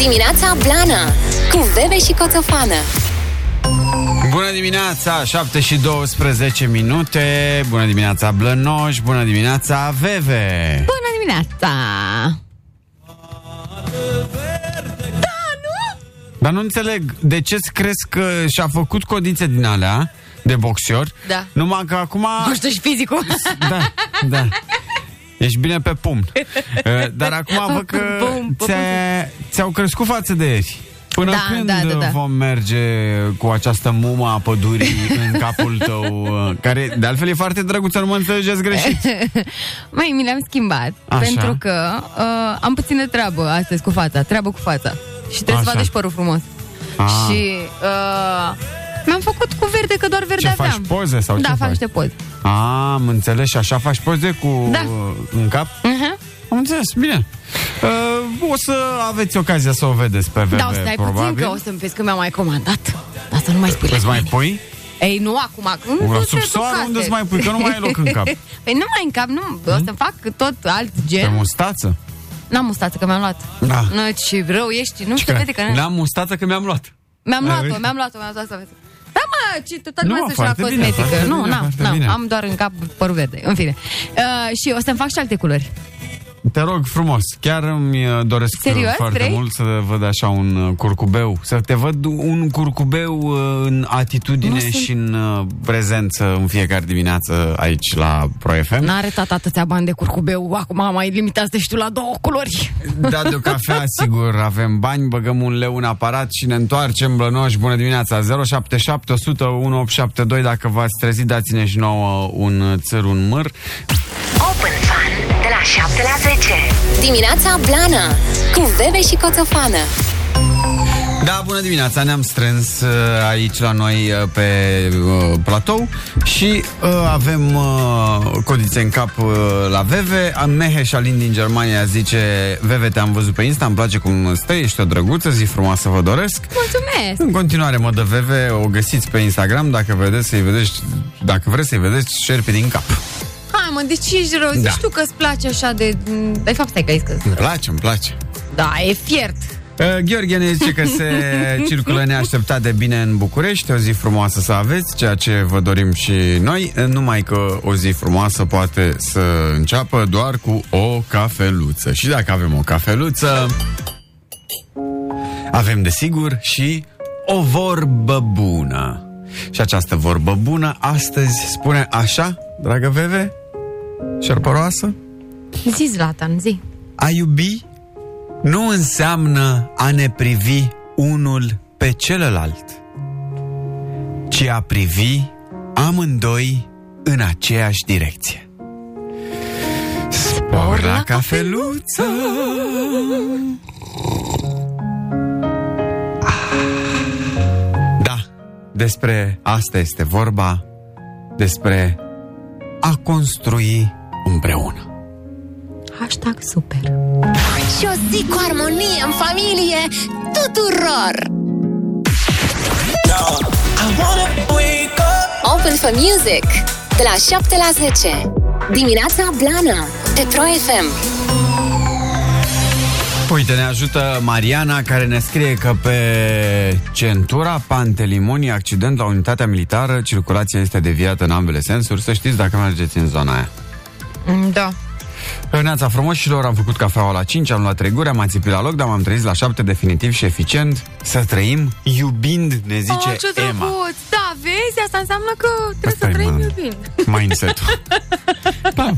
Dimineața Blana Cu Bebe și Coțofană. Bună dimineața, 7 și 12 minute. Bună dimineața Blănoș. Bună dimineața Veve. Bună dimineața! Dar nu înțeleg De ce îți crezi că și-a făcut codițe din alea De boxior? Da. Numai că acum Nu știu și fizicul. Da, da Ești bine pe pumn Uh, Dar acum văd că Pum, pum, ți-a- ți-au crescut față de ieri Până Da, când da, da, da. vom merge cu această mumă a pădurii în capul tău, uh, care de altfel e foarte drăguță, nu mă înțelegeți greșit. Mai mi le-am schimbat Așa. pentru că uh, am puțină treabă astăzi cu fața, treabă cu fața. Și trebuie Așa. să vadă și părul frumos. Ah. Și uh, mi-am făcut cu verde, că doar verde Ce aveam. faci, poze sau da, ce fac faci? niște poze. A, am înțeles și așa faci poze cu Da. uh, în cap? Uh-huh. Am înțeles, bine. Uh, o să aveți ocazia să o vedeți pe VV, Da, o stai probabil. puțin că o să-mi vezi că mi-am mai comandat. Dar să nu mai spui la Îți mai mine. pui? Ei, nu acum. Nu, La nu sub se soare educate. unde îți mai pui? Că nu mai ai loc în cap. Păi nu mai în cap, nu. O să fac tot alt Pe gen. mustață? N-am mustață, că mi-am luat. Da. Nu, ce rău ești. Nu se vede că... N-am mustață că mi-am luat. Mi-am Ai luat-o, văzut? mi-am luat-o, mi-am luat-o. Da, mă, ce toată Nu, lumea să-și ia foarte bine, cosmetică. foarte nu, bine, n-am, foarte n-am, bine. am doar în cap părul verde. În fine. Uh, și o să-mi fac și alte culori. Te rog frumos, chiar îmi uh, doresc uh, Serios, foarte vrei? mult să văd așa un uh, curcubeu, să te văd un curcubeu uh, în atitudine Nu sunt- și în uh, prezență în fiecare dimineață aici la Pro FM. N-are tata atâția bani de curcubeu. Acum mai limitați și tu la două culori. Da, de o cafea, sigur, avem bani, băgăm un leu în aparat și ne întoarcem, blănoși, bună dimineața, 077 100 1872, dacă v-ați trezit, dați-ne și nouă un țăr, un măr. Open Fun De la 7 la 10 Dimineața Blana Cu Bebe și Coțofană Da, bună dimineața, ne-am strâns uh, aici la noi uh, pe uh, platou și uh, avem uh, codițe în cap uh, la Veve. A- Meheș Șalin din Germania zice Veve, te-am văzut pe Insta, îmi place cum stai, ești o drăguță, zi frumoasă vă doresc. Mulțumesc! În continuare, modă Veve, o găsiți pe Instagram dacă vedeți să-i vedeți, dacă vreți să-i vedeți șerpi din cap. Hai mă, deci ești rău. Zici Da. tu că îți place așa de... De fapt, stai că ai zis că... Îmi place, îmi place. Da, e fiert. Uh, Gheorghe ne zice că se circulă neașteptat de bine în București, o zi frumoasă să aveți, ceea ce vă dorim și noi, uh, numai că o zi frumoasă poate să înceapă doar cu o cafeluță. Și dacă avem o cafeluță, avem desigur și o vorbă bună. Și această vorbă bună astăzi spune așa, dragă Veve, șerpăroasă, Zi, Zlatan, zi. a iubi nu înseamnă a ne privi unul pe celălalt, ci a privi amândoi în aceeași direcție. Spor la cafeluță! Da, despre asta este vorba, despre a construi împreună. Hashtag super. Și o zi cu armonie în familie Tuturor Open for Music De la 7 la 10 Dimineața Blana Pe Pro FM Uite, ne ajută Mariana care ne scrie că pe centura Pantelimoni, accident la unitatea militară, circulația este deviată în ambele sensuri. Să știți dacă mergeți în zona aia. Mm, Da. Neața frumoșilor, am făcut cafeaua la 5, am luat trei guri, am ațipit la loc, dar m-am trezit la 7 definitiv și eficient. Să trăim iubind, ne zice oh, ce Emma. drăguț! Da, vezi? Asta înseamnă că trebuie Asta să e, trăim mă, iubind. Mindset-ul. da.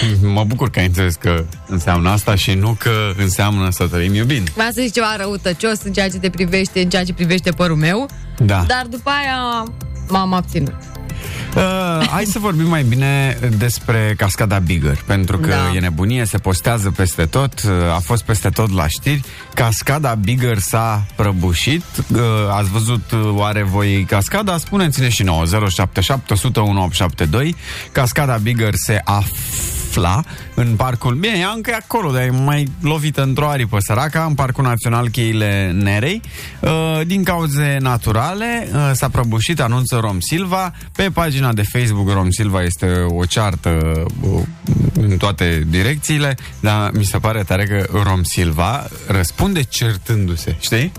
Mă bucur că ai înțeles că înseamnă asta și nu că înseamnă să trăim iubind. Vreau să zic ceva răutăcios în ceea ce te privește, în ceea ce privește părul meu, Da. dar după aia m-am abținut. Uh, hai să vorbim mai bine despre cascada Bigger, pentru că Da. e nebunie, se postează peste tot, uh, a fost peste tot la știri. Cascada Bigger s-a prăbușit. Uh, ați văzut uh, oare voi cascada? Spuneți-ne și nouă, 077 100 1872. Cascada Bigger se afla în parcul... Bine, ea încă e acolo, dar e mai lovită într-o aripă săraca, în Parcul Național Cheile Nerei. Uh, din cauze naturale uh, s-a prăbușit, anunță Rom Silva. Pe pagina de Facebook Rom Silva este o ceartă uh, în toate direcțiile, dar mi se pare tare că Rom Silva răspunde certându-se, știi?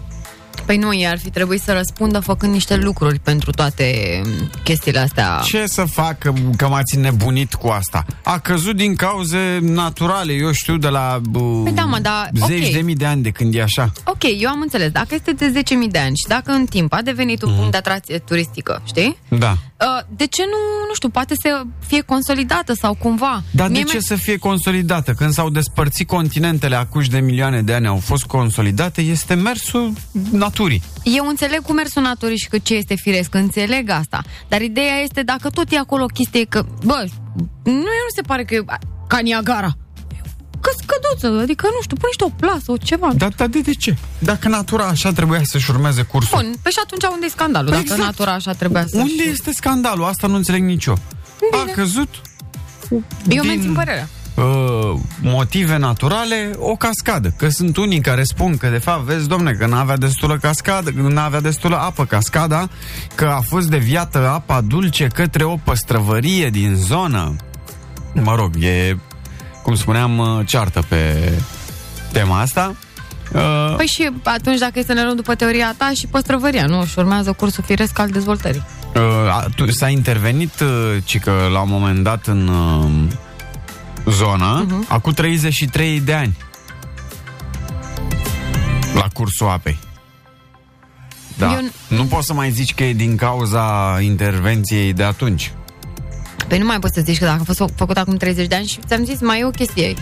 Păi nu, ar fi trebuit să răspundă făcând niște lucruri pentru toate chestiile astea. Ce să fac că, că m-ați nebunit cu asta? A căzut din cauze naturale, eu știu, de la uh, păi da, mă, da, zeci okay. de mii de ani de când e așa. Ok, eu am înțeles. Dacă este de 10.000 de ani și dacă în timp a devenit un mm. punct de atracție turistică, știi? Da. Uh, de ce nu, nu știu, poate să fie consolidată sau cumva? Dar Mie de ce mai... să fie consolidată? Când s-au despărțit continentele acuși de milioane de ani, au fost consolidate, este mersul naturii. Eu înțeleg cum mersul naturii și că ce este firesc, înțeleg asta. Dar ideea este dacă tot e acolo o chestie că, bă, nu, nu se pare că e ca Niagara scăduță, adică, nu știu, pune niște o plasă, o ceva. Dar, dar de, de ce? Dacă natura așa trebuia să-și urmeze cursul. Bun, păi și atunci unde e scandalul? Păi dacă exact. natura așa trebuia să Unde este scandalul? Asta nu înțeleg nicio. Bine. A căzut Eu din... mențin părerea uh, motive naturale, o cascadă. Că sunt unii care spun că, de fapt, vezi, domne, că n-avea destulă cascadă, că n-avea destulă apă cascada, că a fost deviată apa dulce către o păstrăvărie din zonă. Mă rog, e cum spuneam, uh, ceartă pe tema asta. Uh... Păi și atunci, dacă e să ne luăm după teoria ta, și păstrăvăria, nu? Și urmează cursul firesc al dezvoltării. Uh, s-a intervenit, uh, ci că la un moment dat în uh, zonă, uh-huh. acum 33 de ani, la cursul apei. Da. Eu... Nu poți să mai zici că e din cauza intervenției de atunci. Păi nu mai poți să zici că dacă a fost făcut acum 30 de ani și ți-am zis, mai e o chestie.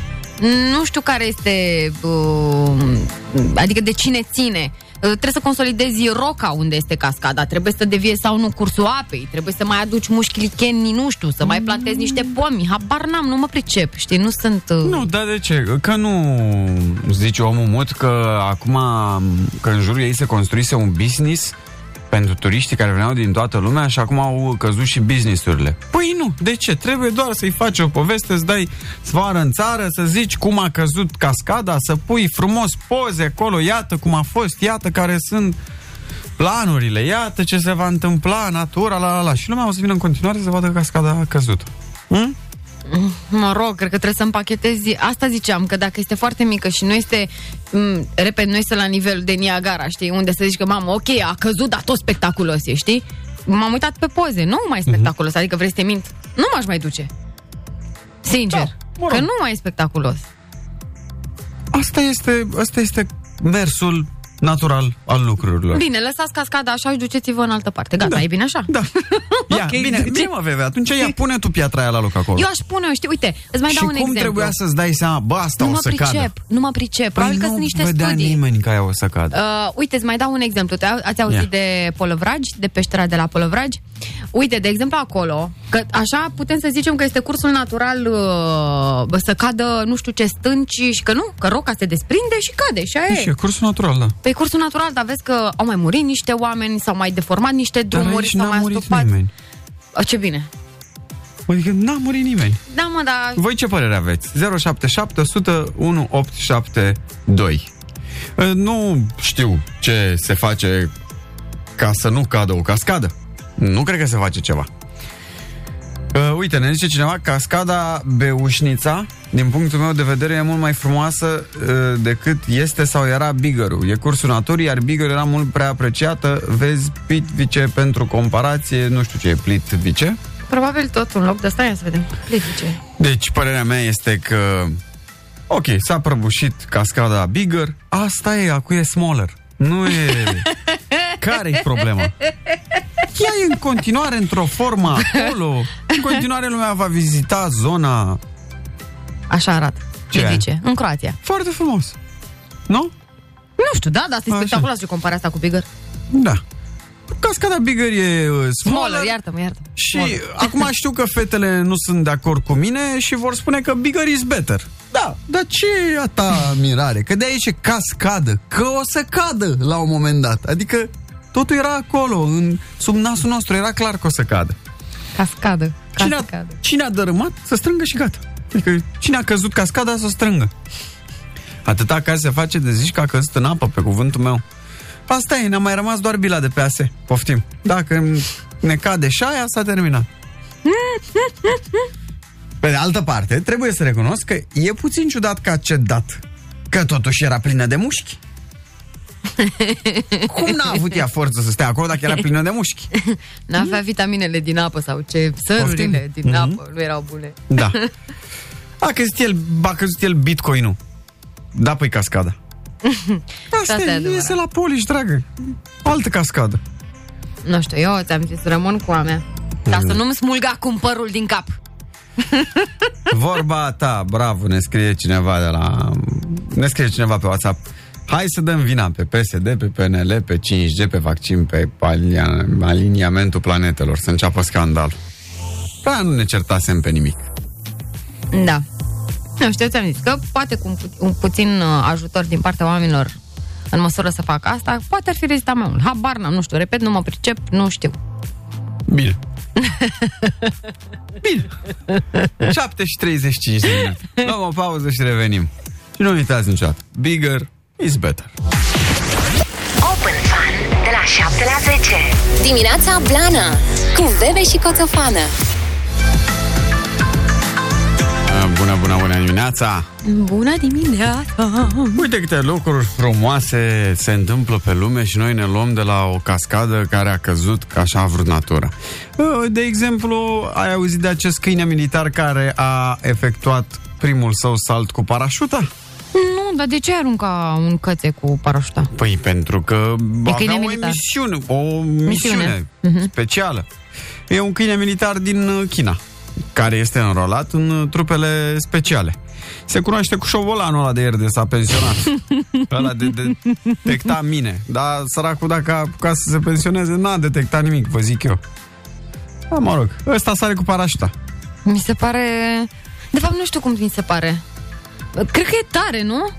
Nu știu care este... Uh, adică de cine ține. Uh, trebuie să consolidezi roca unde este cascada, trebuie să devie sau nu cursul apei, trebuie să mai aduci mușchi licheni, nu știu, să mai plantezi niște pomi. Habar n-am, nu mă pricep, știi, nu sunt... Uh... Nu, dar de ce? Că nu zice omul mut că acum, că în jurul ei se construise un business pentru turiștii care veneau din toată lumea și acum au căzut și businessurile. Păi nu, de ce? Trebuie doar să-i faci o poveste, să dai svară în țară, să zici cum a căzut cascada, să pui frumos poze acolo, iată cum a fost, iată care sunt planurile, iată ce se va întâmpla, natura, la la la. Și lumea o să vină în continuare să vadă că cascada a căzut. Hm? Mă rog, cred că trebuie să împachetezi. Asta ziceam, că dacă este foarte mică și nu este, m- mm, repet, nu este la nivel de Niagara, știi, unde să zici că, mamă, ok, a căzut, dar tot spectaculos e, știi? M-am uitat pe poze, nu mai mhm. spectaculos, uh-huh. adică vrei să te mint? Nu m-aș mai duce. Sincer. Da, că nu mai e spectaculos. Asta este, asta este mersul natural al lucrurilor. Bine, lăsați cascada așa și duceți-vă în altă parte. Gata, da. e bine așa? Da. Ia, okay, bine, bine, mă, Veve, atunci ia, pune tu piatra aia la loc acolo. Eu aș pune, știi, uite, îți mai și dau un cum exemplu. trebuia să-ți dai seama, bă, asta nu o să pricep, cadă? Nu mă pricep, probabil păi că sunt niște vedea studii. nimeni că aia o să cadă. Uh, uite, îți mai dau un exemplu. Ați auzit yeah. de Polăvragi, de peștera de la Polăvragi? Uite, de exemplu, acolo, că așa putem să zicem că este cursul natural uh, să cadă nu știu ce stânci și că nu, că roca se desprinde și cade și aia e. E cursul natural, da. Păi cursul natural, dar vezi că au mai murit niște oameni, s-au mai deformat niște drumuri, s-au mai astupat. Nimeni. A, ce bine. Adică n-a murit nimeni. Da, mă, da. Voi ce părere aveți? 077 100 1872. Nu știu ce se face ca să nu cadă o cascadă. Nu cred că se face ceva. Uh, uite, ne zice cineva, cascada Beușnița, din punctul meu de vedere, e mult mai frumoasă uh, decât este sau era Bigăru. E cursul naturii, iar Bigăru era mult prea apreciată. Vezi Plitvice pentru comparație, nu știu ce e Plitvice. Probabil tot un loc de stai să vedem. Plitvice. Deci, părerea mea este că Ok, s-a prăbușit cascada Bigger, asta e, acu e smaller. Nu e... Care e problema? Ea e în continuare într-o formă acolo. În continuare lumea va vizita zona... Așa arată. Ce zice? În Croația. Foarte frumos. Nu? Nu știu, da, dar asta e spectaculos ce compara asta cu Bigger. Da. Cascada Bigger e uh, smaller. Smaller, iartă-mă, iartă Și smaller. acum știu că fetele nu sunt de acord cu mine și vor spune că Bigger is better. Da, dar ce e a ta mirare? Că de aici e cascadă, că o să cadă la un moment dat. Adică totul era acolo, în, sub nasul nostru, era clar că o să cadă. Cascadă. Cine a, cine a dărâmat, să strângă și gata. Adică cine a căzut cascada să o strângă. Atâta ca se face de zici că a căzut în apă, pe cuvântul meu. Asta e, ne-a mai rămas doar bila de pe ase. Poftim. Dacă ne cade și aia, s-a terminat. Pe de altă parte, trebuie să recunosc că e puțin ciudat că a cedat. Că totuși era plină de mușchi. Cum n-a avut ea forță să stea acolo dacă era plină de mușchi? N-avea vitaminele din apă sau ce sărurile Poftim? din Mhm. apă nu erau bune. Da. A căzut el, a căzut el bitcoinul. Da, păi cascada. Asta Asta e e, adevărat. iese la poliș, dragă. Altă cascadă. Nu știu, eu ți-am zis, rămân cu a mea. Dar Mm. să nu-mi smulg acum părul din cap. Vorba ta, bravo, ne scrie cineva de la... Ne scrie cineva pe WhatsApp. Hai să dăm vina pe PSD, pe PNL, pe 5G, pe vaccin, pe alia- aliniamentul planetelor, să înceapă scandal. Prea nu ne certasem pe nimic. Da. Nu știu, ți-am zis că poate cu un, pu- un puțin uh, ajutor din partea oamenilor în măsură să facă asta, poate ar fi rezistat mai mult. Habar n-am, nu știu, repet, nu mă pricep, nu știu. Bine. Bine. 7 și 35 de minute. Luăm o pauză și revenim. Și nu uitați niciodată. Bigger is better. Open Fun de la 7 la 10. Dimineața Blana cu Bebe și Coțofană. Bună, bună, bună dimineața! Bună dimineața! Uite câte lucruri frumoase se întâmplă pe lume și noi ne luăm de la o cascadă care a căzut ca așa a vrut natura. De exemplu, ai auzit de acest câine militar care a efectuat primul său salt cu parașuta? Nu, dar de ce arunca un cățe cu parașuta? Păi pentru că E avea câine o militar. misiune, o misiune Mhm. specială. E un câine militar din uh, China care este înrolat în uh, trupele speciale. Se cunoaște cu șobolanul ăla de ieri de s-a pensionat. ăla de, de detecta mine. Dar săracul dacă a apucat să se pensioneze n-a detectat nimic, vă zic eu. Da, mă rog, ăsta sare cu parașuta. Mi se pare... De fapt, nu știu cum mi se pare. Cred că e tare, nu?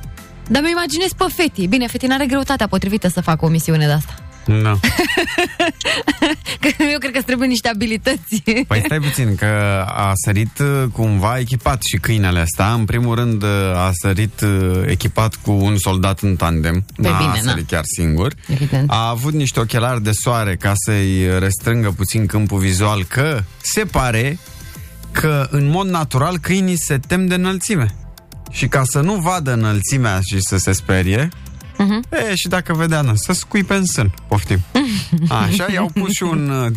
Dar mi imaginez pe Feti. Bine, Feti n-are greutatea potrivită să facă o misiune de asta. Da. Că eu cred că îți trebuie niște abilități. Păi stai puțin, că a sărit uh, cumva echipat și câinele ăsta. În primul rând uh, a sărit uh, echipat cu un soldat în tandem. Pe N-a bine, sărit na. chiar singur. Evident. A avut niște ochelari de soare ca să-i restrângă puțin câmpul vizual, că se pare că în mod natural câinii se tem de înălțime. Și ca să nu vadă înălțimea și să se sperie, Mhm. E, și dacă vedea, nu, să scuipe în sân, poftim. Așa, i-au pus și un uh,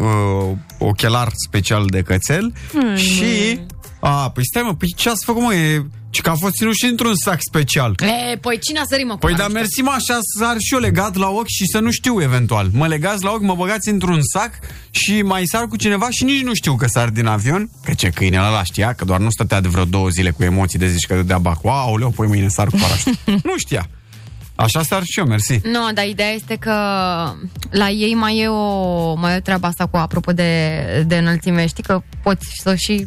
uh, ochelar special de cățel și... A, păi stai mă, păi ce ați făcut mă? E, ci că a fost ținut și într-un sac special. E, păi cine a sărit, mă? cu Păi da, parașuta? mersi mă, așa sar și eu legat la ochi și să nu știu eventual. Mă legați la ochi, mă băgați într-un sac și mai sar cu cineva și nici nu știu că sar din avion. Că ce câinele ăla știa, că doar nu stătea de vreo două zile cu emoții de zici că dădea bac. Wow, leu, păi mâine sar cu parașută. nu știa. Așa sar și eu, mersi. Nu, dar ideea este că la ei mai e o, mai e o treabă asta cu apropo de, de înălțime. Știi că poți să și...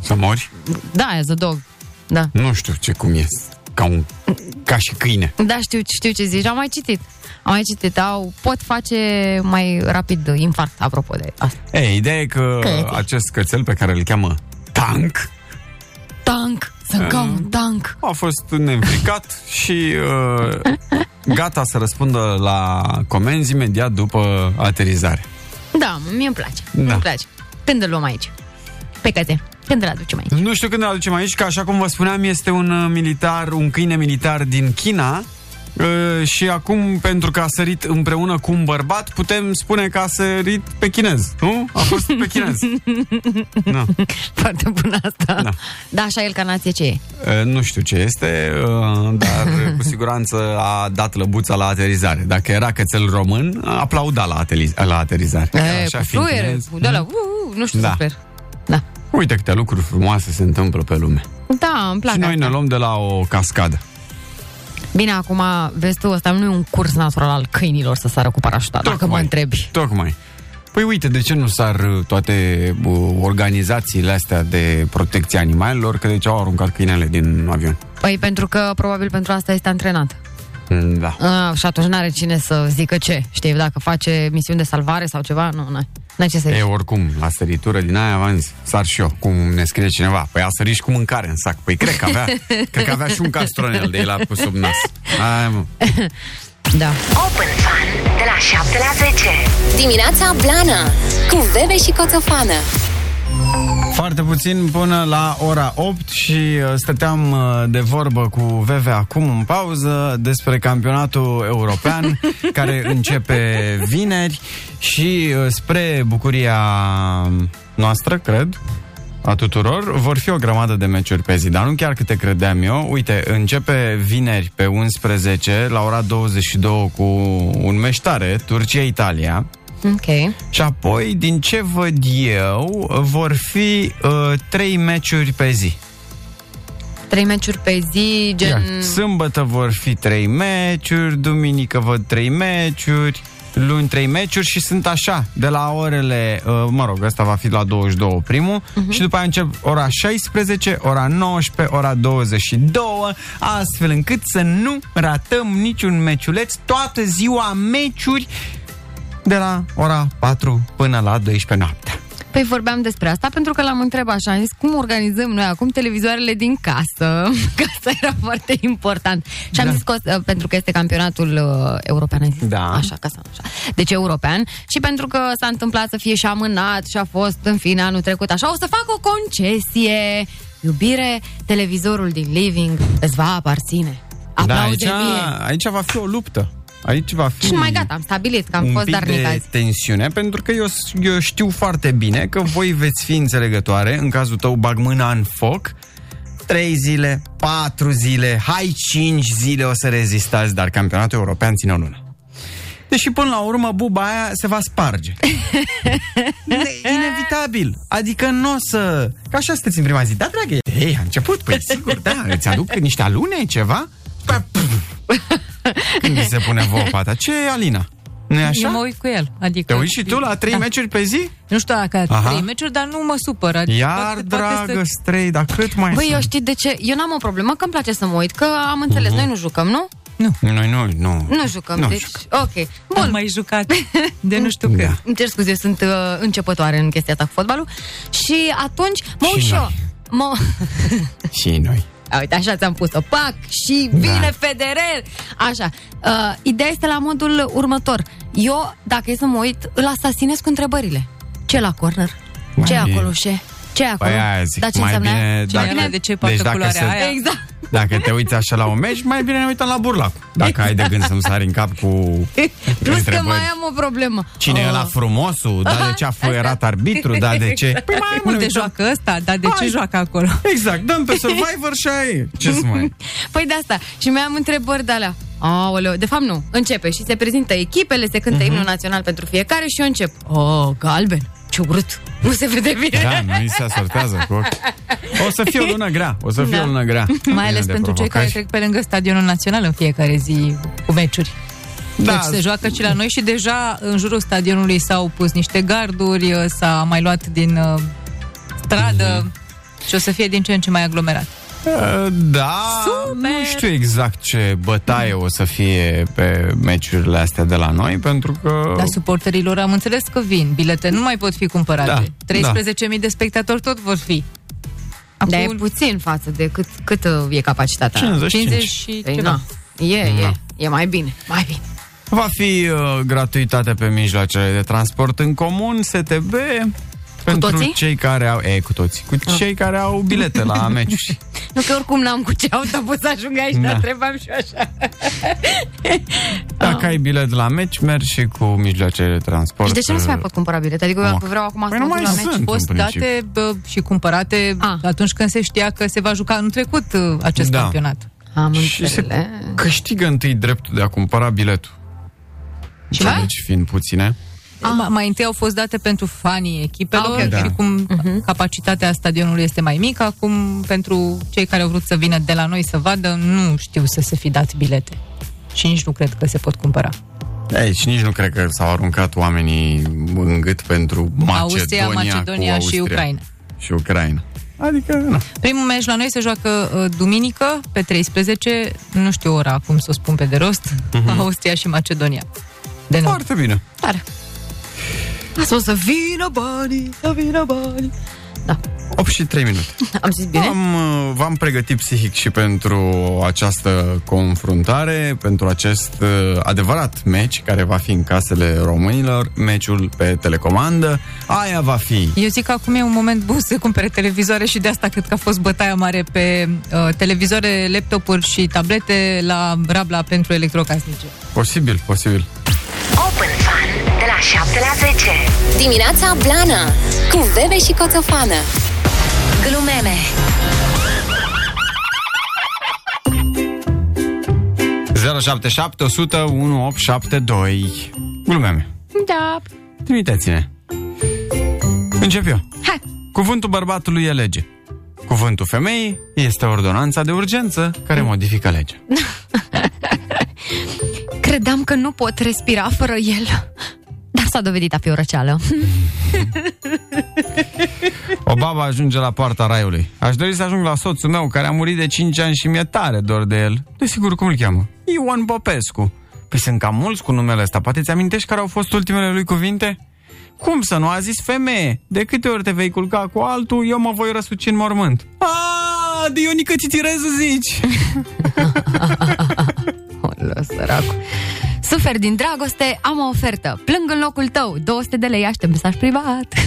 Să mori? Da, as a dog. Da. Nu știu ce cum e. Ca, un, ca și câine. Da, știu, știu ce zici. Am mai citit. Am mai citit. Au, pot face mai rapid infarct, apropo de asta. Ei, ideea e că Că- acest cățel pe care îl cheamă Tank Tank! Să ca un tank! a fost neînfricat și uh, gata să răspundă la comenzi imediat după aterizare. Da, mie îmi place. Da. Îmi place. Când îl luăm aici? Pe cățe. Când îl aducem aici? Nu știu când ne aducem aici, că așa cum vă spuneam, este un uh, militar, un câine militar din China uh, și acum, pentru că a sărit împreună cu un bărbat, putem spune că a sărit pe chinez, nu? A fost pe chinez. Da. Foarte bună asta. Da. Da, așa el ca nație ce e. Uh, Nu știu ce este, uh, dar uh, cu siguranță a dat lăbuța la aterizare. Dacă era cățel român, aplauda la, ateli- la aterizare. E, Așa cu fiind fluiere, chinez. cu de la, uh, uh, nu știu Da. să sper. Da. Uite câte lucruri frumoase se întâmplă pe lume. Da, îmi plac Și noi asta. ne luăm de la o cascadă. Bine, acum, vezi tu, ăsta nu e un curs natural al câinilor să sară cu parașuta, dacă mă întrebi. Tocmai. Păi uite, de ce nu sar uh, toate uh, organizațiile astea de protecție animalelor, că de ce au aruncat câinele din avion? Păi pentru că probabil pentru asta este antrenat. Da. Uh, și atunci n-are cine să zică ce. Știi, dacă face misiuni de salvare sau ceva, nu, n-ai, n-ai ce să zici. E, oricum, la săritură din aia v-am zis, sar și eu, cum ne scrie cineva. Păi a sărit și cu mâncare în sac. Păi cred că avea, cred că avea și un castronel de el pus sub nas. Hai, mă. Da. Open Fun de la 7 la 10. Dimineața Blana cu Bebe și Coțofană. Foarte puțin până la ora 8 și uh, stăteam uh, de vorbă cu Veve acum în pauză despre campionatul european care începe vineri și uh, spre bucuria noastră, cred, a tuturor, vor fi o grămadă de meciuri pe zi, dar nu chiar câte credeam eu. Uite, începe vineri pe 11 la ora 22 cu un meștare, Turcia-Italia. Ok. Și apoi, din ce văd eu, vor fi uh, trei meciuri pe zi. Trei meciuri pe zi, gen... Iar Sâmbătă vor fi trei meciuri, duminică văd trei meciuri, luni trei meciuri și sunt așa, de la orele, uh, mă rog, ăsta va fi la 22 primul uh-huh. și după aia încep ora 16, ora 19, ora 22, astfel încât să nu ratăm niciun meciuleț, toată ziua meciuri de la ora 4 până la 12 noaptea. Păi vorbeam despre asta pentru că l-am întrebat așa, am zis cum organizăm noi acum televizoarele din casă, că asta era foarte important. Și am Da. zis că, o- pentru că este campionatul uh, european, am zis, Da. așa, ca să așa. Deci european și pentru că s-a întâmplat să fie și amânat și a fost în fine anul trecut așa, o să fac o concesie. Iubire, televizorul din living îți va aparține. Da, Aplauze aici, mie. aici va fi o luptă. Aici va fi Și mai gata, am stabilit că am un fost pic darnic de azi. tensiune, pentru că eu, eu știu foarte bine că voi veți fi înțelegătoare, în cazul tău bag mâna în foc, trei zile, patru zile, hai cinci zile o să rezistați, dar campionatul european ține o lună. Deși până la urmă buba aia se va sparge. Ne- Inevitabil. Adică nu o să... Că așa sunteți în prima zi. Da, dragă, ei, a început, păi sigur, da, îți aduc niște alune, ceva? După aia, pf, Când vi se pune vouă pata? Ce e Alina? nu e așa? Eu mă uit cu el. Adică, Te uiți și tu la trei da. meciuri pe zi? Nu știu dacă Aha. trei meciuri, dar nu mă supăr. Adică Iar, poate- poate dragă, strei, dar cât mai Băi, eu sunt? știi de ce? Eu n-am o problemă, că îmi place să mă uit, că am înțeles, Mhm. noi nu jucăm, nu? Noi nu, nu. Nu jucăm, Nu deci, jucăm. ok. Am Bun, mai jucat de nu știu Da. când. îmi cer scuze, eu sunt uh, începătoare în chestia asta cu fotbalul și atunci mă Și uit și noi. eu. Mă... Și noi. A, Uite, așa ți-am pus-o. Pac! Și vine Da. Federer! Așa. Uh, ideea este la modul următor. Eu, dacă e să mă uit, îl asasinez cu întrebările. Ce la corner? Mai ce e bine. acolo, șe? Ce e acolo? Păi aia zic, da, ce mai înseamnă? bine... Cine ăla de ce poartă deci dacă culoarea se, aia? Exact. Dacă te uiți așa la un meci, mai bine ne uităm la burlac. Dacă ai de gând să-mi sari în cap cu Plus că întrebări. mai am o problemă. Cine e Oh. ăla frumosul? Da, de ce a foierat arbitru? Da, de ce? Păi mai Unde uităm. joacă ăsta? Dar de Hai. ce joacă acolo? Exact, dăm pe Survivor și ai. Ce să mai... Păi de asta. Și mi-am întrebări de alea. Aoleu, de fapt nu. Începe și se prezintă echipele, se cântă Mhm. imnul național pentru fiecare și eu încep. Oh, galben. Ce urât. Nu se vede bine. Da, nu se asortează cu ochi. O să fie o lună grea, o să fie Da. o lună grea. Mai Plină ales de pentru cei care provocări. trec pe lângă stadionul național în fiecare zi cu meciuri. Da, Deci se joacă și la noi și deja în jurul stadionului s-au pus niște garduri, s-a mai luat din uh, stradă Mhm. și o să fie din ce în ce mai aglomerat. Uh, Da, Super! nu știu exact ce bătaie o să fie pe meciurile astea de la noi, pentru că... Dar suporterilor am înțeles că vin. Bilete nu mai pot fi cumpărate. Da, 13.000 de spectatori tot vor fi. Dar e Acum puțin față de cât, cât uh, e capacitatea. 55. 50 și Păi, ceva. na. E, e, Da. e mai bine, mai bine. Va fi uh, gratuitate pe mijloacele de transport în comun, STB, pentru toții? Ah. cei care au... E, cu toții. Cu cei care au bilete la meciuri. Nu că oricum n-am cu ce autobuz să ajung aici, Da. dar trebam și eu așa. Dacă ai bilet la meci, mergi și cu mijloacele de transport. Și de ce nu se mai pot cumpăra bilete? Adică eu Mă. dacă vreau acum Păi să nu mă duc mai la meci. sunt. fost în principiu. date bă, și cumpărate Ah. atunci când se știa că se va juca anul trecut uh, acest Da. campionat. Am Și se înțeles. câștigă întâi dreptul de a cumpăra biletul. Ce? Deci fiind puține. Ah. Mai întâi au fost date pentru fanii echipelor Ah, ok, ok. și Da. cum capacitatea stadionului este mai mică, acum pentru cei care au vrut să vină de la noi să vadă, nu știu să se fi dat bilete. Și nici nu cred că se pot cumpăra. Aici nici nu cred că s-au aruncat oamenii în gât pentru Macedonia, Austria, Macedonia cu și Austria. Ucraina. Și Ucraina. Adică, na. Primul meci la noi se joacă uh, duminică, pe 13, nu știu ora, cum să o spun pe de rost, uh-huh. Austria și Macedonia. De nou. Foarte bine. Tare. Asta o să vină banii, să vină banii. Da, 8 și 3 minute. am zis bine? Am, uh, v-am pregătit psihic și pentru această confruntare, pentru acest uh, adevărat meci care va fi în casele românilor, meciul pe telecomandă. Aia va fi. Eu zic că acum e un moment bun să cumpere televizoare și de asta cred că a fost bătaia mare pe uh, televizoare, laptopuri și tablete la Rabla pentru electrocasnice. Posibil, posibil. Open Fun de la 7 la 10. Dimineața Blana cu Bebe și Coțofană. Glumeme. 077 100 1872 Glumeme. Da. Trimiteți-ne. Încep eu. Hai. Cuvântul bărbatului e lege. Cuvântul femeii este ordonanța de urgență care modifică legea. Credeam că nu pot respira fără el. Dar s-a dovedit a fi o răceală. O babă ajunge la poarta raiului. Aș dori să ajung la soțul meu care a murit de 5 ani și mi-e tare dor de el. Desigur, cum îl cheamă? Ion Popescu. Păi sunt cam mulți cu numele ăsta. Poate ți-amintești care au fost ultimele lui cuvinte? Cum să nu? A zis femeie. De câte ori te vei culca cu altul, eu mă voi răsuci în mormânt. A, Dionică Titirezu zici! Olă, săracu. Suferi din dragoste, am o ofertă. Plâng în locul tău, 200 de lei, aștept mesaj privat.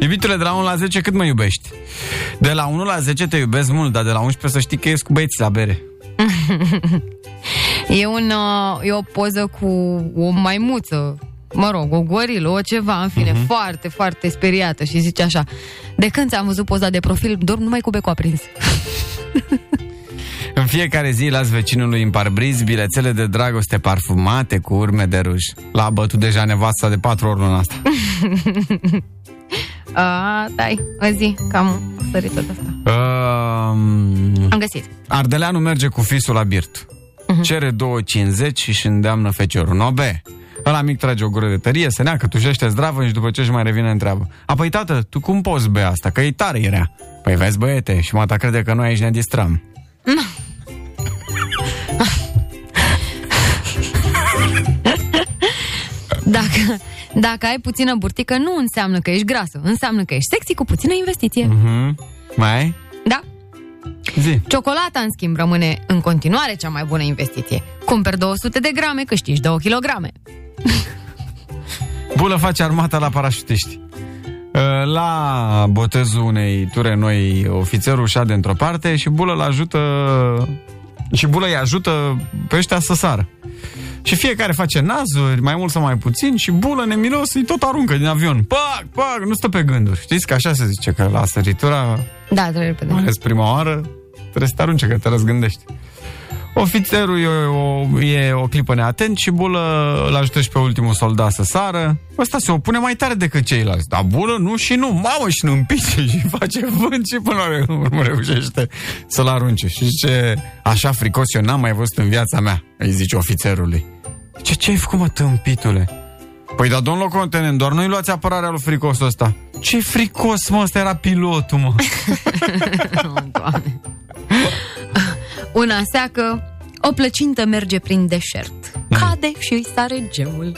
Iubitule, de la 1 la 10 cât mă iubești? De la 1 la 10 te iubesc mult, dar de la 11 să știi că ești cu băieți la bere. E, un, uh, e o poză cu o maimuță, mă rog, o gorilă, o ceva, în fine, uh-huh. foarte, foarte speriată și zice așa, de când ți-am văzut poza de profil, dorm numai cu becul aprins. În fiecare zi las vecinului în parbriz bilețele de dragoste parfumate cu urme de ruj. L-a bătut deja nevasta de patru ori luna asta. A, dai, o zi, cam sărită de asta. Um, Am găsit. Ardeleanu merge cu fisul la birt. Cere 2,50 și își îndeamnă feciorul. No, be. Ăla mic trage o gură de tărie, se neacă, tușește zdravă și după ce își mai revine întreabă. Apoi, tată, tu cum poți bea asta? Că e tare era. Păi vezi, băiete, și mata crede că noi aici ne distrăm. Dacă, dacă ai puțină burtică, nu înseamnă că ești grasă, înseamnă că ești sexy cu puțină investiție. Mhm. Mai ai? Da? Zi. Ciocolata, în schimb, rămâne în continuare cea mai bună investiție. Cumperi 200 de grame, câștigi 2 kg. Bulă face armata la parașutiști. Uh, La botezul unei ture noi, ofițerul șade într-o parte și Bulă îl ajută și Bulă îi ajută pe ăștia să sară. Și fiecare face nazuri, mai mult sau mai puțin, și Bulă nemilos îi tot aruncă din avion. Pac, pac, nu stă pe gânduri. Știți că așa se zice, că la săritura, Da, trebuie repede. mai ales prima oară, trebuie să te arunce, că te răzgândești. Ofițerul e o, e o clipă neatent și Bulă îl ajută și pe ultimul soldat să sară. Ăsta se opune mai tare decât ceilalți. Dar Bulă nu și nu. Mamă și nu împice și face vânt și până la urmă reușește să-l arunce. Și zice, așa fricos eu n-am mai văzut în viața mea, îi zice ofițerului. Ce, ce ai făcut, mă, tâmpitule? Păi, dar, domnul locotenent, doar nu-i luați apărarea lui fricosul ăsta. Ce fricos, mă, ăsta era pilotul, mă. Oh, Doamne. Una seacă, o plăcintă merge prin deșert. Cade și îi sare geul.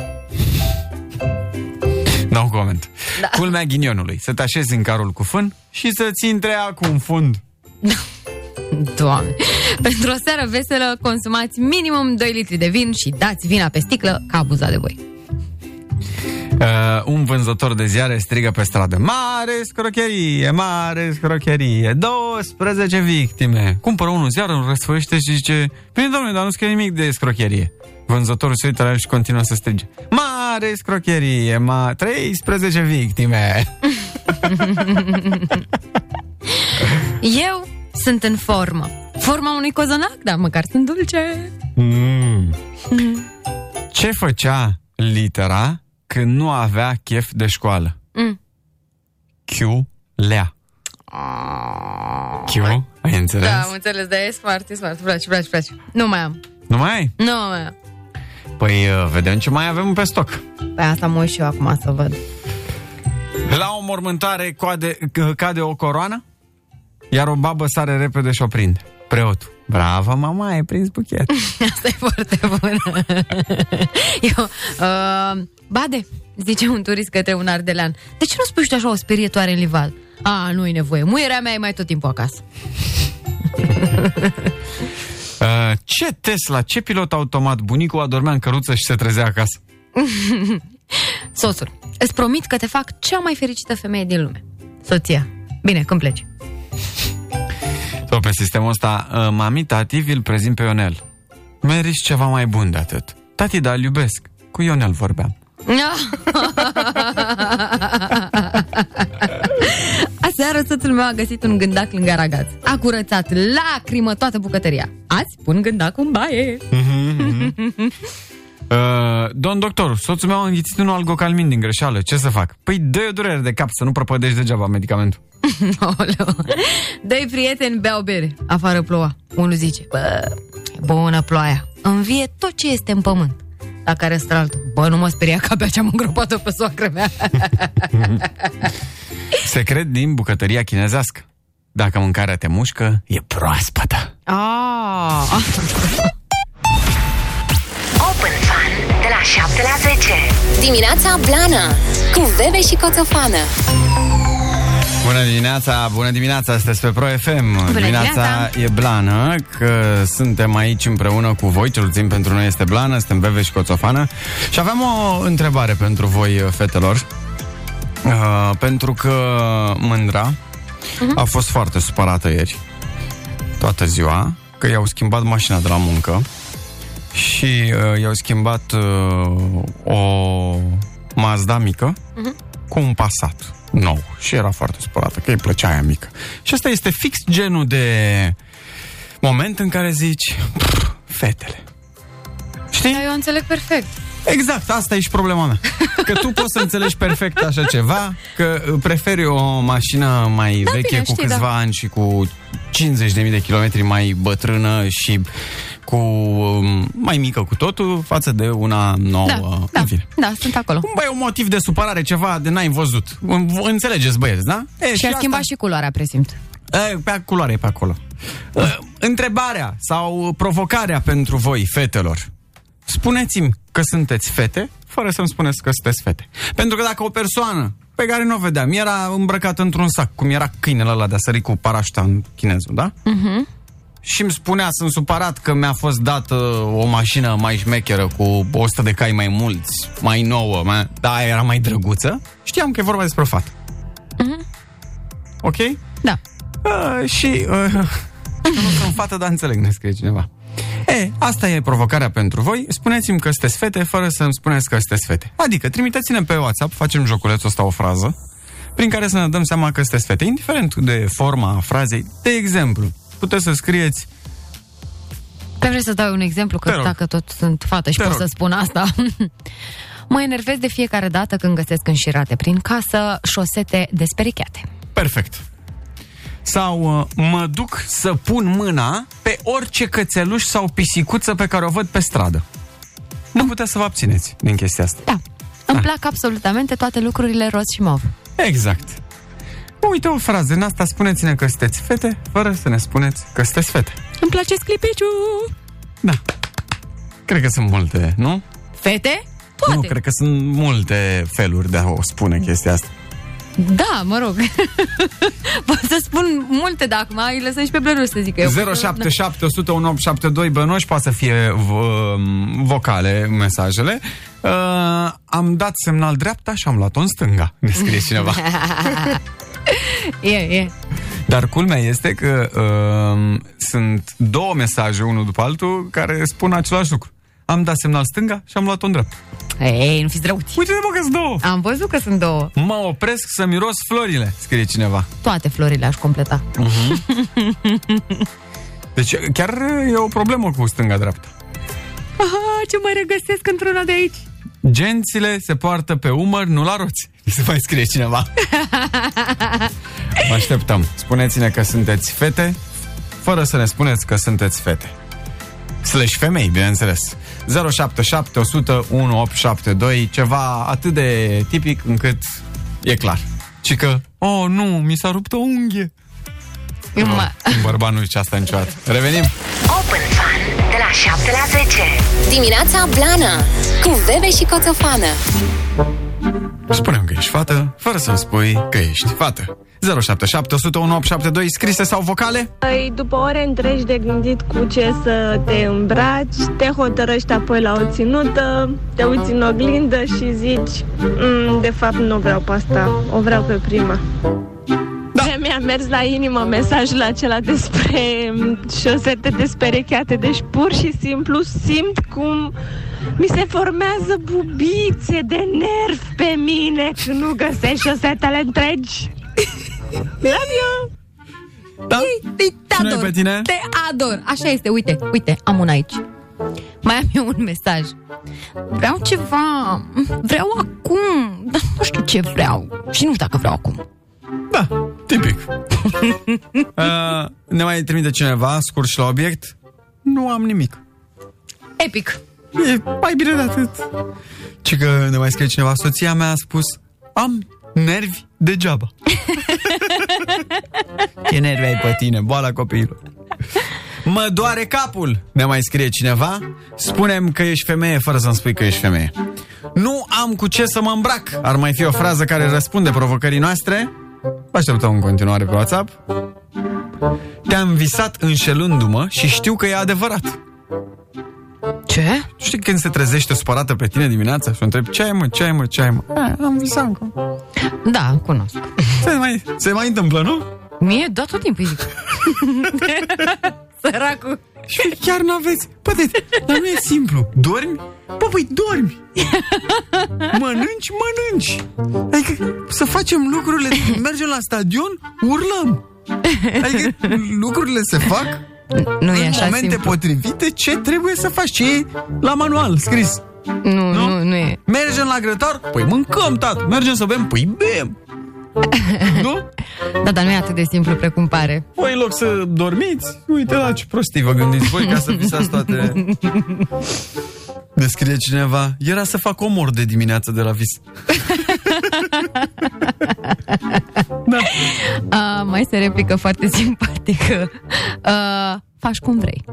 Dau coment. Da. Culmea ghinionului. Să te așezi în carul cu fân și să-ți intre cu un fund. Doamne. Pentru o seară veselă, consumați minimum 2 litri de vin și dați vina pe sticlă ca abuzat de voi. Uh, un vânzător de ziare strigă pe stradă Mare scrocherie, mare scrocherie 12 victime Cumpără unul ziar, îl răsfăiește și zice Bine, domnule, dar nu scrie nimic de scrocherie Vânzătorul se uită la el și continuă să strige Mare scrocherie, ma 13 victime Eu sunt în formă. Forma unui cozonac, dar măcar sunt dulce. mm. Ce făcea litera când nu avea chef de școală? Mm. Q-lea Q? Ai înțeles? Da, am înțeles, dar e smart, e smart. Îmi place, îmi place, îmi place. Nu mai am. Nu mai ai? Nu mai am. Păi uh, vedem ce mai avem pe stoc. Păi asta mă uit și eu acum să văd. La o mormântare coade, c- cade o coroană, iar o babă sare repede și o prinde. Preotul. Bravo, mama, ai prins buchet. Asta e foarte bună. Eu, uh, bade, zice un turist către un ardelean. De ce nu spui și tu așa o sperietoare în lival? A, nu-i nevoie. Muierea mea e mai tot timpul acasă. Uh, ce Tesla, ce pilot automat bunicul adormea în căruță și se trezea acasă? Soțul, îți promit că te fac cea mai fericită femeie din lume. Soția. Bine, când pleci. Sau pe sistemul ăsta, uh, mami, tati, vi-l prezint pe Ionel. Meriți ceva mai bun de atât. Tati, da, îl iubesc. Cu Ionel vorbeam. Aseară soțul meu a găsit un gândac lângă aragaz. A curățat lacrimă toată bucătăria. Azi pun gândacul în baie. Uh, domn doctor, soțul meu a înghițit un algocalmin din greșeală. Ce să fac? Păi dă o durere de cap să nu prăpădești degeaba medicamentul. Aoleu. Doi prieteni beau bere. Afară ploua. Unul zice, bă, e bună ploaia. Învie tot ce este în pământ. La care stă altul. Bă, nu mă speria că abia ce-am îngropat-o pe soacră mea. Secret din bucătăria chinezească. Dacă mâncarea te mușcă, e proaspătă. Ah. 7 la 10. Dimineața Blana cu Bebe și Coțofană. Bună dimineața, bună dimineața, sunteți pe Pro FM. dimineața dimineața. e blană, că suntem aici împreună cu voi, cel puțin pentru noi este blană, suntem Bebe și Coțofană. Și avem o întrebare pentru voi, fetelor. Uh, pentru că Mândra a fost foarte supărată ieri, toată ziua, că i-au schimbat mașina de la muncă și uh, i-au schimbat uh, o Mazda mică cu un Passat nou și era foarte supărată că îi plăcea aia mică. Și asta este fix genul de moment în care zici "Pf, fetele. Știi? Da, eu înțeleg perfect. Exact, asta e și problema mea. Că tu poți să înțelegi perfect așa ceva, că preferi o mașină mai Da, veche, bine, cu știi, câțiva da. ani și cu 50.000 de kilometri mai bătrână și cu um, mai mică cu totul față de una nouă. Da, da, În fine. da, sunt acolo. Băi, un motiv de supărare, ceva de n-ai văzut. Înțelegeți, băieți, da? E, Și a asta- schimbat și culoarea, presimt. E, pe culoare e pe acolo. Uh, Întrebarea sau provocarea pentru voi, fetelor. Spuneți-mi că sunteți fete, fără să-mi spuneți că sunteți fete. Pentru că dacă o persoană pe care nu o vedeam era îmbrăcată într-un sac, cum era câinele ăla de a sări cu parașuta în chinezul, da? Mhm. Și îmi spunea, sunt supărat că mi-a fost dată o mașină mai șmecheră cu 100 de cai mai mulți, mai nouă, mai... da, aia era mai drăguță. Știam că e vorba despre o fată. Ok? Da. Uh, și uh, nu sunt fată, dar înțeleg, ne scrie cineva. E, asta e provocarea pentru voi. Spuneți-mi că sunteți fete fără să-mi spuneți că sunteți fete. Adică, trimiteți-ne pe WhatsApp, facem joculețul ăsta o frază, prin care să ne dăm seama că sunteți fete, indiferent de forma frazei. De exemplu, puteți să scrieți Pe vrei să dau un exemplu, că Te rog. dacă tot sunt fată și Te pot rog. să spun asta. mă enervez de fiecare dată când găsesc înșirate prin casă șosete despericheate. perfect. Sau uh, mă duc să pun mâna pe orice cățeluș sau pisicuță pe care o văd pe stradă. Nu puteți să vă abțineți din chestia asta. Da. Îmi plac absolutamente toate lucrurile roz și mov. Exact. Uite o frază în asta, spuneți-ne că sunteți fete, fără să ne spuneți că sunteți fete. Îmi place sclipiciu! Da. Cred că sunt multe, nu? Fete? Toate. Nu, cred că sunt multe feluri de a o spune chestia asta. Da, mă rog. Pot să spun multe, dar acum îi lăsăm și pe blănuș să zic eu. 077 100 1872 bănoși, poate să fie v- vocale mesajele. Uh, am dat semnal dreapta și am luat-o în stânga, ne scrie cineva. E, e. Dar culmea este că uh, sunt două mesaje, unul după altul, care spun același lucru. Am dat semnal stânga și am luat-o în dreapta. Ei, nu fiți drăuți. Uite mă că sunt două. Am văzut că sunt două. Mă opresc să miros florile, scrie cineva. Toate florile aș completa. Deci chiar e o problemă cu stânga-dreapta. Aha, ce mă regăsesc într-una de aici. Gențile se poartă pe umăr, nu la roți. Se mai scrie cineva. Mă așteptăm. Spuneți-ne că sunteți fete, fără să ne spuneți că sunteți fete. Slash femei, bineînțeles. 077 100 1872, ceva atât de tipic încât e clar. ci că, oh, nu, mi s-a rupt o unghie. Ma- Un bărbat nu zice asta niciodată. Revenim. Open Fun de la 7 la 10. Dimineața Blana cu Bebe și Coțofană. Spunem că ești fată, fără să spui că ești fată. 077 101 872 scrise sau vocale? Păi, după ore întregi de gândit cu ce să te îmbraci, te hotărăști apoi la o ținută, te uiți în oglindă și zici "Mm, De fapt nu vreau pe asta, o vreau pe prima Da. De mi-a mers la inimă mesajul acela despre mm, șosete desperecheate Deci pur și simplu simt cum mi se formează bubițe de nerv pe mine Când nu găsesc șosetele întregi Love you! Da? Te, te Și noi ador. pe tine? Te ador. Așa este. Uite, uite, am un aici. Mai am eu un mesaj. Vreau ceva. Vreau acum. Dar nu știu ce vreau. Și nu știu dacă vreau acum. Da, tipic. uh, ne mai trimite cineva, scurt și la obiect? Nu am nimic. Epic. E mai bine de atât. Ce că ne mai scrie cineva, soția mea a spus, am nervi degeaba. Ce nervi ai pe tine, boala copiilor. Mă doare capul, ne mai scrie cineva. Spunem că ești femeie fără să-mi spui că ești femeie. Nu am cu ce să mă îmbrac. Ar mai fi o frază care răspunde provocării noastre. Vă așteptăm în continuare pe WhatsApp. Te-am visat înșelându-mă și știu că e adevărat. Ce? Știi când se trezește supărată pe tine dimineața și o întrebi ce ai mă, ce ai mă, ce ai mă? A, am visat încă. Da, cunosc. Se mai, se mai întâmplă, nu? Mie, da, tot timpul îi zic. Săracul. Și chiar nu aveți. Poate, dar nu e simplu. Dormi? Bă, păi dormi. Mănânci, mănânci. Adică să facem lucrurile, mergem la stadion, urlăm. Adică lucrurile se fac Nu e în așa momente simplu. potrivite ce trebuie să faci, ce e la manual scris. Nu, Nu? nu, nu e. Mergem la grătar? Păi mâncăm, tată. Mergem să bem? Păi bem. nu? Da, dar nu e atât de simplu precum pare. Voi în loc să dormiți, uite la ce prostii vă gândiți voi ca să visați toate... Ne scrie cineva, era să fac omor de dimineață de la vis. da. Uh, mai este replică foarte simpatică. Uh, faci cum vrei.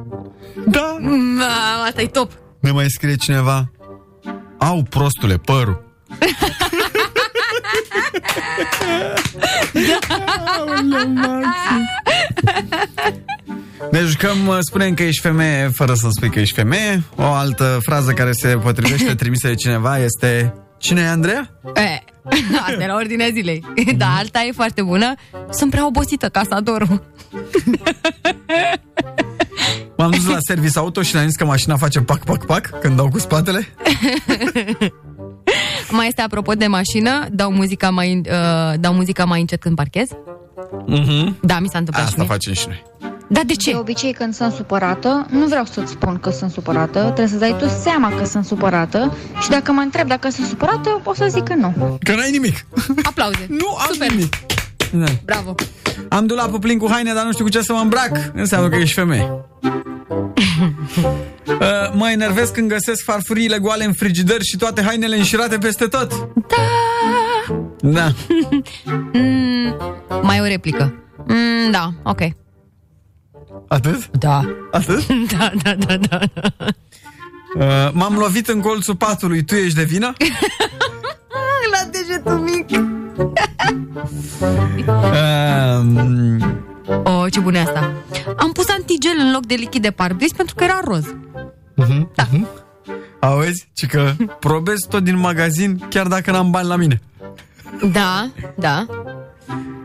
Da. Mm, asta e top. Ne mai scrie cineva, au prostule părul. Aoleu, Maxi. Ne jucăm, uh, spunem că ești femeie fără să spui că ești femeie. O altă frază care se potrivește trimisă de cineva este Cine e Andreea? E, asta era ordinea zilei. Dar alta e foarte bună. Sunt prea obosită ca să ador. M-am dus la service auto și le-am zis că mașina face pac, pac, pac când dau cu spatele. Mai este apropo de mașină, dau muzica mai, uh, dau muzica mai încet când parchez. Mhm. Da, mi s-a întâmplat și Asta mie. facem și noi. Da, de De ce? obicei când sunt supărată, nu vreau să-ți spun că sunt supărată, trebuie să dai tu seama că sunt supărată și dacă mă întreb dacă sunt supărată, o să zic că nu. Că n-ai nimic. Aplauze. Nu am Super. nimic. Da. Bravo. Am dulapul plin cu haine, dar nu știu cu ce să mă îmbrac. Înseamnă că ești femeie. Uh, mă enervez când găsesc farfuriile goale în frigider și toate hainele înșirate peste tot. Da. Da. Mm, mai o replică. Mm, da, ok. Atât? Da. Atât? Da, da, da, da. Uh, m-am lovit în colțul patului, tu ești de vină? La degetul mic. Uh, Oh, ce bună e asta. Am pus antigel în loc de lichid de parbris pentru că era roz. Da. auzi? Ci că probez tot din magazin, chiar dacă n-am bani la mine. Da, da.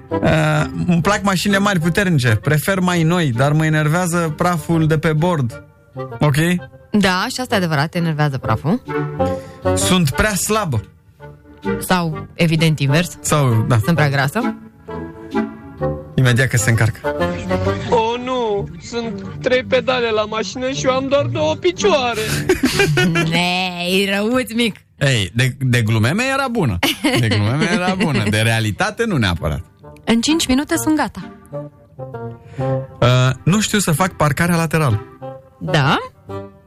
Uh, îmi plac mașinile mari puternice, prefer mai noi, dar mă enervează praful de pe bord. Ok? Da, și asta e adevărat, te enervează praful. Sunt prea slabă. Sau, evident, invers. Sau, da, Sunt prea grasă. imediat că se încarcă. Oh, nu! Sunt trei pedale la mașină și eu am doar două picioare. Nei, răuț mic. Ei, de, de glumeme era bună. De glumeme era bună. De realitate nu neapărat. În 5 minute sunt gata. Uh, nu știu să fac parcarea laterală. Da?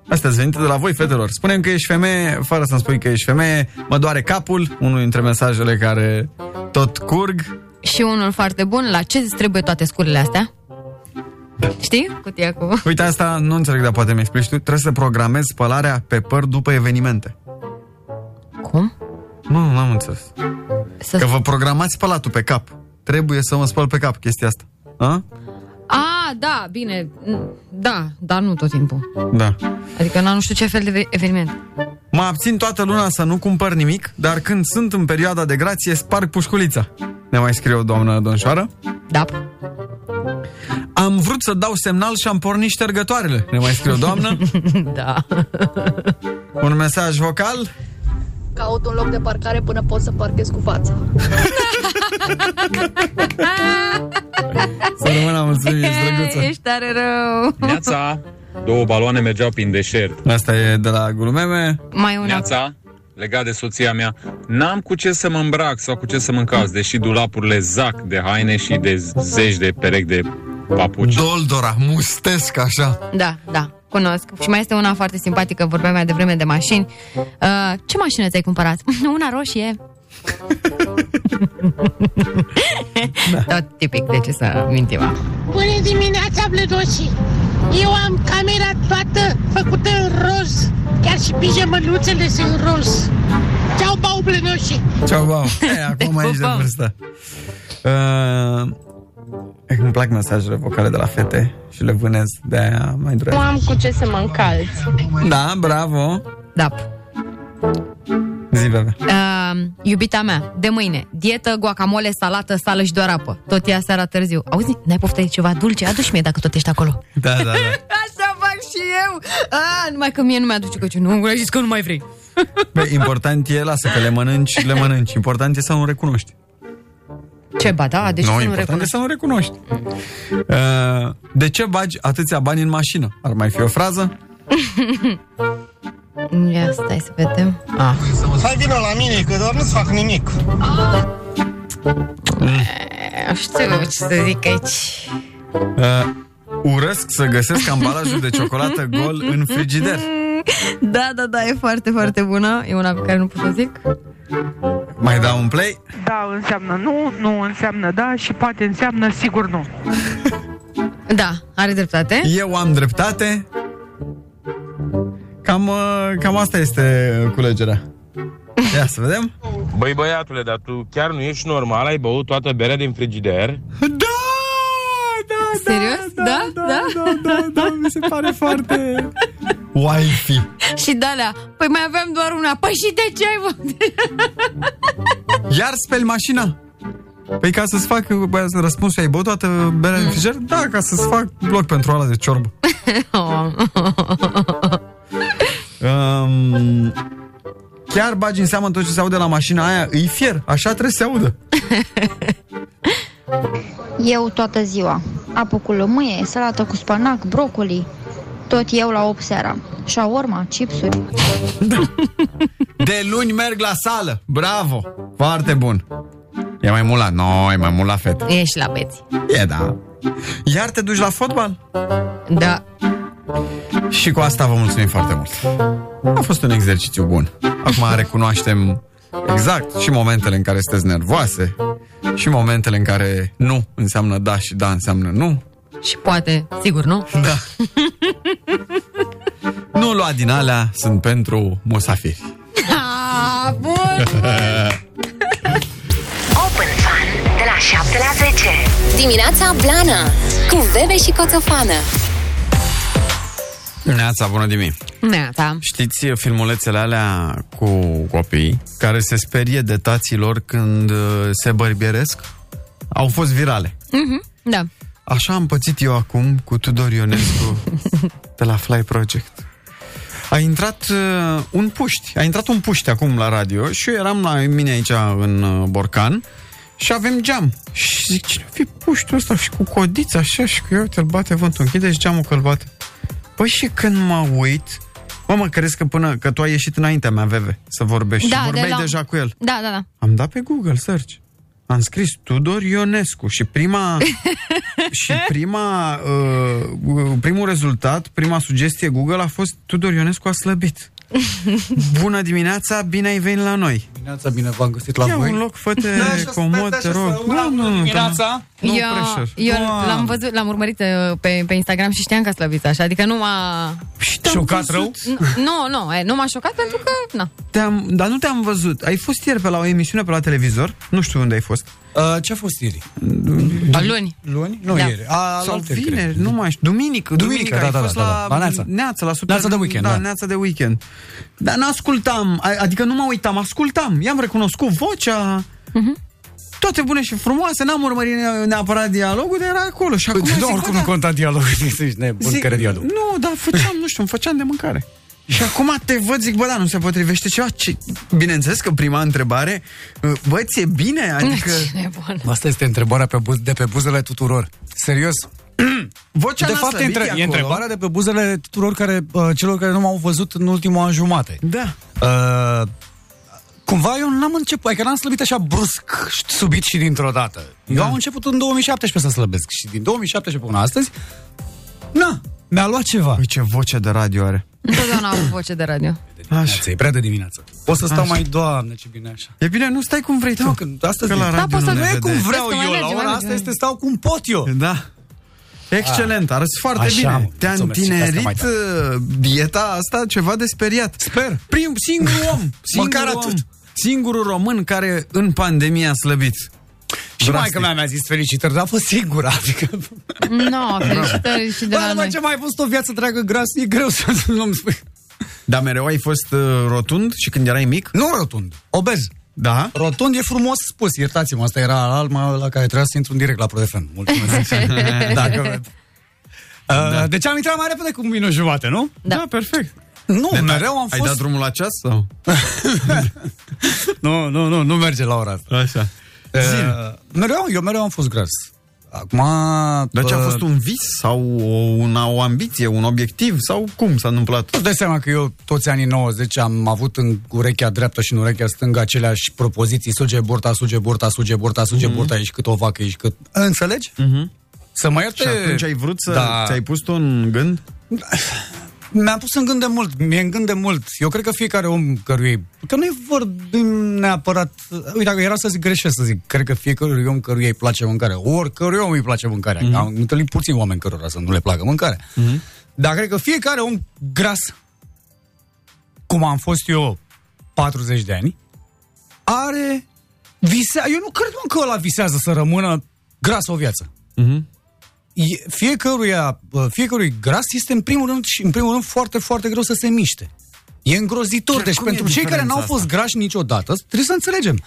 Astea sunt venite de la voi, fetelor. Spunem că ești femeie, fără să-mi spui că ești femeie. Mă doare capul, unul dintre mesajele care tot curg. Și unul foarte bun, la ce îți trebuie toate scurile astea? Știi? Cutia cu... Uite, asta nu înțeleg, dar poate mi explici tu. Trebuie să programezi spălarea pe păr după evenimente. Cum? Nu, nu am înțeles. Să... Că vă programați spălatul pe cap. Trebuie să mă spăl pe cap chestia asta. A? A, da, bine. Da, dar nu tot timpul. Da. Adică n-am nu știu ce fel de ve- eveniment. Mă abțin toată luna să nu cumpăr nimic, dar când sunt în perioada de grație, sparg pușculița. Ne mai scrie o doamnă donșoară. Da. Am vrut să dau semnal și am pornit ștergătoarele. Ne mai scrie o doamnă. da. Un mesaj vocal. Caut un loc de parcare până pot să parchez cu fața. Să rămână, mulțumim, ești drăguță. Ești tare rău. Neața, două baloane mergeau prin deșert. Asta e de la glumeme. Mai una. Neața, legat de soția mea, n-am cu ce să mă îmbrac sau cu ce să mă încalț, deși dulapurile zac de haine și de zeci de perechi de papuci. Doldora, mustesc așa. Da, da, cunosc. Și mai este una foarte simpatică, vorbeam mai devreme de mașini. Uh, ce mașină ți-ai cumpărat? una roșie. da. Tot tipic, de ce să mintim? Bună dimineața, blădoșii! Eu am camera toată făcută în roz. Chiar și pijamăluțele sunt roz. Ceau, bau, blădoșii! Ceau, bau. E, acum aici de vârstă. Uh, îmi plac mesajele vocale de la fete și le vânez de aia mai Nu durează. am cu ce să mă încalț. Da, bravo. Da. Zi, bebe. Uh, iubita mea, de mâine, dietă, guacamole, salată, sală și doar apă. Tot ea seara târziu. Auzi, n-ai poftă de ceva dulce? Adu-și mie dacă tot ești acolo. Da, da, da. Așa fac și eu. A, numai că mie nu mi-aduce căciu. Nu, ai zis că nu mai vrei. Bă, important e, lasă că le mănânci, le mănânci. Important e să nu recunoști. Ce, ba da, deci nu, să nu important recunoști. e să nu recunoști. Uh, de ce bagi atâția bani în mașină? Ar mai fi o frază? Ia stai să vedem. Ah. Hai vină la mine, că doar nu-ți fac nimic. Nu știu ce să zic aici. Uh, urăsc să găsesc ambalajul de ciocolată gol în frigider. Da, da, da, e foarte, foarte bună. E una pe care nu pot să zic. Mai dau un play? Da înseamnă nu, nu înseamnă da și poate înseamnă sigur nu. Da, are dreptate. Eu am dreptate. Cam, uh, cam asta este culegerea. Ia să vedem. Băi băiatule, dar tu chiar nu ești normal? Ai băut toată berea din frigider? Da! Serios? Da, da, da, da, da, da, mi se pare foarte... Wifi. Și de-alea, păi mai aveam doar una. Păi și de ce ai văzut? Iar speli mașina? Păi ca să-ți fac bă, răspunsul, ai băut toată berea din frigider? Da, ca să-ți fac bloc pentru ala de ciorbă. Um, chiar bagi în seamă tot ce se aude la mașina aia? Îi fier, așa trebuie să se audă. Eu toată ziua. Apă cu lămâie, salată cu spanac, brocoli. Tot eu la 8 seara. Shawarma, chipsuri. De luni merg la sală. Bravo! Foarte bun. E mai mult la noi, mai mult la fete. Ești la beți. E, da. Iar te duci la fotbal? Da. Și cu asta vă mulțumim foarte mult. A fost un exercițiu bun. Acum recunoaștem exact și momentele în care sunteți nervoase și momentele în care nu înseamnă da și da înseamnă nu. Și poate, sigur, nu? Da. nu lua din alea, sunt pentru musafiri. Ah, bun! Open Fun de la 7 la 10. Dimineața Blana cu Bebe și Coțofană. Neața, bună dimineața! Neața. Știți filmulețele alea cu copii care se sperie de taților când uh, se bărbieresc? Au fost virale. Mhm, Da. Așa am pățit eu acum cu Tudor Ionescu de la Fly Project. A intrat uh, un puști, a intrat un puști acum la radio și eu eram la mine aici în uh, Borcan și avem geam. Și zic, cine fi puștiul ăsta și cu codița așa și cu eu te-l bate vântul, închideți geamul că-l bate. Păi și când mă uit, mă, mă, crezi că până că tu ai ieșit înaintea mea, Veve, să vorbești Da, și de vorbeai la- deja cu el. Da, da, da. Am dat pe Google search. Am scris Tudor Ionescu și prima și prima uh, primul rezultat, prima sugestie Google a fost Tudor Ionescu a slăbit. Bună dimineața, bine ai venit la noi. Dimineața, bine v-am găsit la Ia voi. un loc, fă-te Da, așa, comod, stai, te așa, rog. să- una bună dimineața. No eu, pressure. eu Doamne. l-am văzut, l-am urmărit uh, pe, pe Instagram și știam că slăbiți așa, adică nu m-a... Șocat rău? Nu, nu, e, nu m-a șocat pentru că, na. Te-am, dar nu te-am văzut. Ai fost ieri pe la o emisiune pe la televizor? Nu știu unde ai fost. Uh, ce a fost ieri? Luni. Luni? Nu Da. ieri. A, Sau alteri, vineri, cred. nu mai știu. Duminică, Duminică, duminică, da, ai da, fost da, da, la, da, la Neața. Neața, la super, Neața de weekend, da, da. Neața de weekend. Dar n-ascultam, a- adică nu mă uitam, ascultam. I-am recunoscut vocea. Toate bune și frumoase, n-am urmărit ne- neapărat dialogul, dar era acolo. Și acum Nu, zic, oricum bă, nu da, conta dialogul. Ești nebun, zic, care dialog. Nu, dar făceam, nu știu, îmi făceam de mâncare. Și acum te văd, zic, bă, da, nu se potrivește ceva. Ce... Bineînțeles că prima întrebare, bă, ți-e bine? Adică... Ce bun. Asta este întrebarea pe buz, de pe buzele tuturor. Serios. Vocea de n-a fapt, e, slăbit, între, e e acolo. întrebarea de pe buzele tuturor care, uh, celor care nu m-au văzut în ultimul an jumate. Da. Uh, cumva eu n-am început, adică n-am slăbit așa brusc, subit și dintr-o dată. Eu Da. am început în 2017 să slăbesc și din 2017 până astăzi, na, mi-a luat ceva. Păi ce voce de radio are. Întotdeauna am avut voce de radio. Așa. E prea de dimineață. Pot să stau Așa. mai, doamne, ce bine așa. E bine, nu stai cum vrei tu. Nu, când astăzi Că la da, radio poți să nu nu ne e cum vede. vreau Vezi că mai eu, la merge, mai ora merge, asta mai este stau cum pot eu. Da. Excelent, arăți foarte Așa, bine. mă, Te-a mulțumesc, și pe asta mai întinerit uh, dieta asta ceva de speriat. Sper. Prim, singurul om, singurul Măcar om, atât. singurul român care în pandemie a slăbit. Și mai că mea mi-a zis felicitări, dar a fost singura. Adică... Nu, felicitări și de Bă, la numai noi. ce mai ai fost o viață dragă gras, e greu să nu-mi spui. Dar mereu ai fost uh, rotund și când erai mic? Nu rotund, obez. Da? Rotund e frumos spus, iertați-mă, asta era alma la care trebuia să intru în direct la ProFM. Mulțumesc. Dacă... Uh, Deci am intrat mai repede cu un minut jumate, nu? Da. da perfect. Nu, Ne- mereu am Ai fost... dat drumul la ceas sau? Nu, nu, nu, nu merge la ora asta. Așa. Uh, mereu, eu mereu am fost gras. Acum... Dar ce a uh, fost un vis sau o, una, o ambiție, un obiectiv sau cum s-a întâmplat? Tu dai seama că eu toți anii 90 am avut în urechea dreaptă și în urechea stângă aceleași propoziții, suge burta, suge burta, suge burta, suge Mhm. burta, ești cât o vacă, ești cât... Înțelegi? Să mă ierte... Și atunci ai vrut să... Da. Ți-ai pus tu în gând? Mi-am pus în gând de mult, mi-e în gând de mult. Eu cred că fiecare om căruia... Că nu-i vorbim neapărat... Uite, dacă era să zic greșesc să zic, cred că fiecare om căruia îi place mâncarea. Oricărui om îi place mâncarea. Mhm. Mm-hmm. Am întâlnit puțini oameni cărora să nu le placă mâncarea. Mhm. Dar cred că fiecare om gras, cum am fost eu 40 de ani, are... Visea... Eu nu cred mă, că ăla visează să rămână gras o viață Mhm. E- fiecăruia, bă, fiecărui gras este în primul rând și în primul rând foarte, foarte greu să se miște. E îngrozitor. Chiar deci cum e pentru cei care diferența n-au fost grași niciodată, trebuie să înțelegem.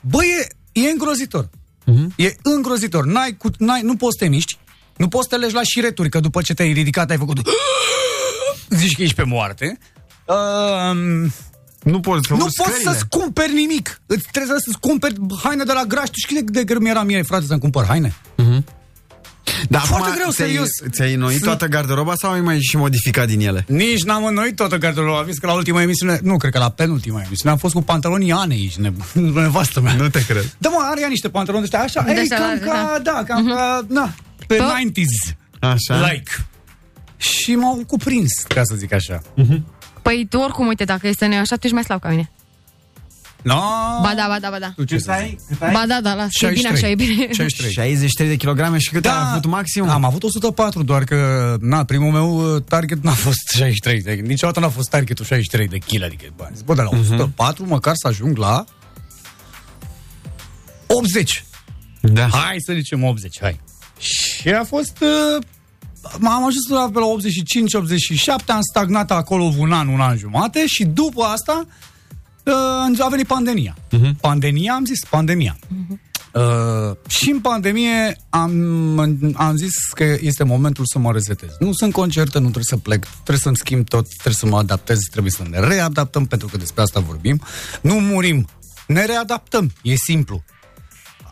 Bă, e, e îngrozitor. Mhm. E îngrozitor. N-ai, cu, n-ai, nu poți să te miști, nu poți să te legi la șireturi, că după ce te-ai ridicat ai făcut... Zici că ești pe moarte. Um, Nu poți să nu urci poți scările. să-ți cumperi nimic. Îți trebuie să-ți cumperi haine de la graș. Tu știi cât de greu mi-era mie, frate, să-mi cumpăr haine? Da, Foarte acum greu, ți-ai, serios. Ți-ai înnoit Sunt- toată garderoba sau ai mai și modificat din ele? Nici n-am înnoit toată garderoba. Am zis că la ultima emisiune, nu, cred că la penultima emisiune, am fost cu pantalonii Anei și nebun, nevastă mea. Nu te cred. Da, mă, are ea niște pantaloni de ăștia, așa, De ei, ăștia cam largi, ca, da, cam ca, na, pe Bă. 90s, Așa. like. Și m-au cuprins, ca să zic așa. Păi tu oricum, uite, dacă este noi așa, tu ești mai slab ca mine. No, Ba da, ba da, ba da. tu ce să ai? Ba da, da, las. E bine așa, e bine. 63. 63 de kilograme și cât Da, ai avut maxim? Am avut 104, doar că, na, primul meu uh, target n-a fost 63. Adică niciodată n-a fost targetul 63 de kg. Adică, bă, am zis, bă, de la 104 măcar să ajung la 80. Da. Hai să zicem 80, hai. Și a fost... Uh, am ajuns la, pe la 85-87, am stagnat acolo un an, un an jumate și după asta uh, a venit pandemia. Uh-huh. Pandemia, am zis, pandemia. Uh, și în pandemie am, am zis că este momentul să mă resetez. Nu sunt concerte, nu trebuie să plec, trebuie să-mi schimb tot, trebuie să mă adaptez, trebuie să ne readaptăm, pentru că despre asta vorbim. Nu murim, ne readaptăm, e simplu.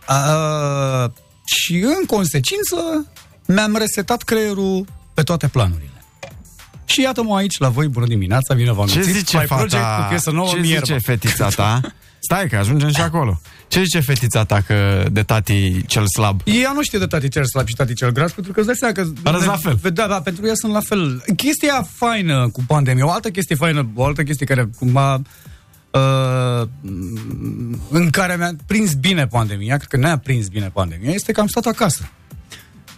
Uh, și în consecință mi-am resetat creierul pe toate planurile. Și iată-mă aici la voi, bună dimineața, bine v-am Ce găsit. zice By Project fata? cu piesă nouă, Ce Mierba. zice fetița ta? Stai că ajungem și acolo. Ce zice fetița ta că de tati cel slab? Ea nu știe de tati cel slab și tati cel gras, pentru că îți dai seama că... Arăți la fel. Da, da, pentru ea sunt la fel. Chestia faină cu pandemia, o altă chestie faină, o altă chestie care cumva uh, în care mi-a prins bine pandemia, cred că ne-a prins bine pandemia, este că am stat acasă.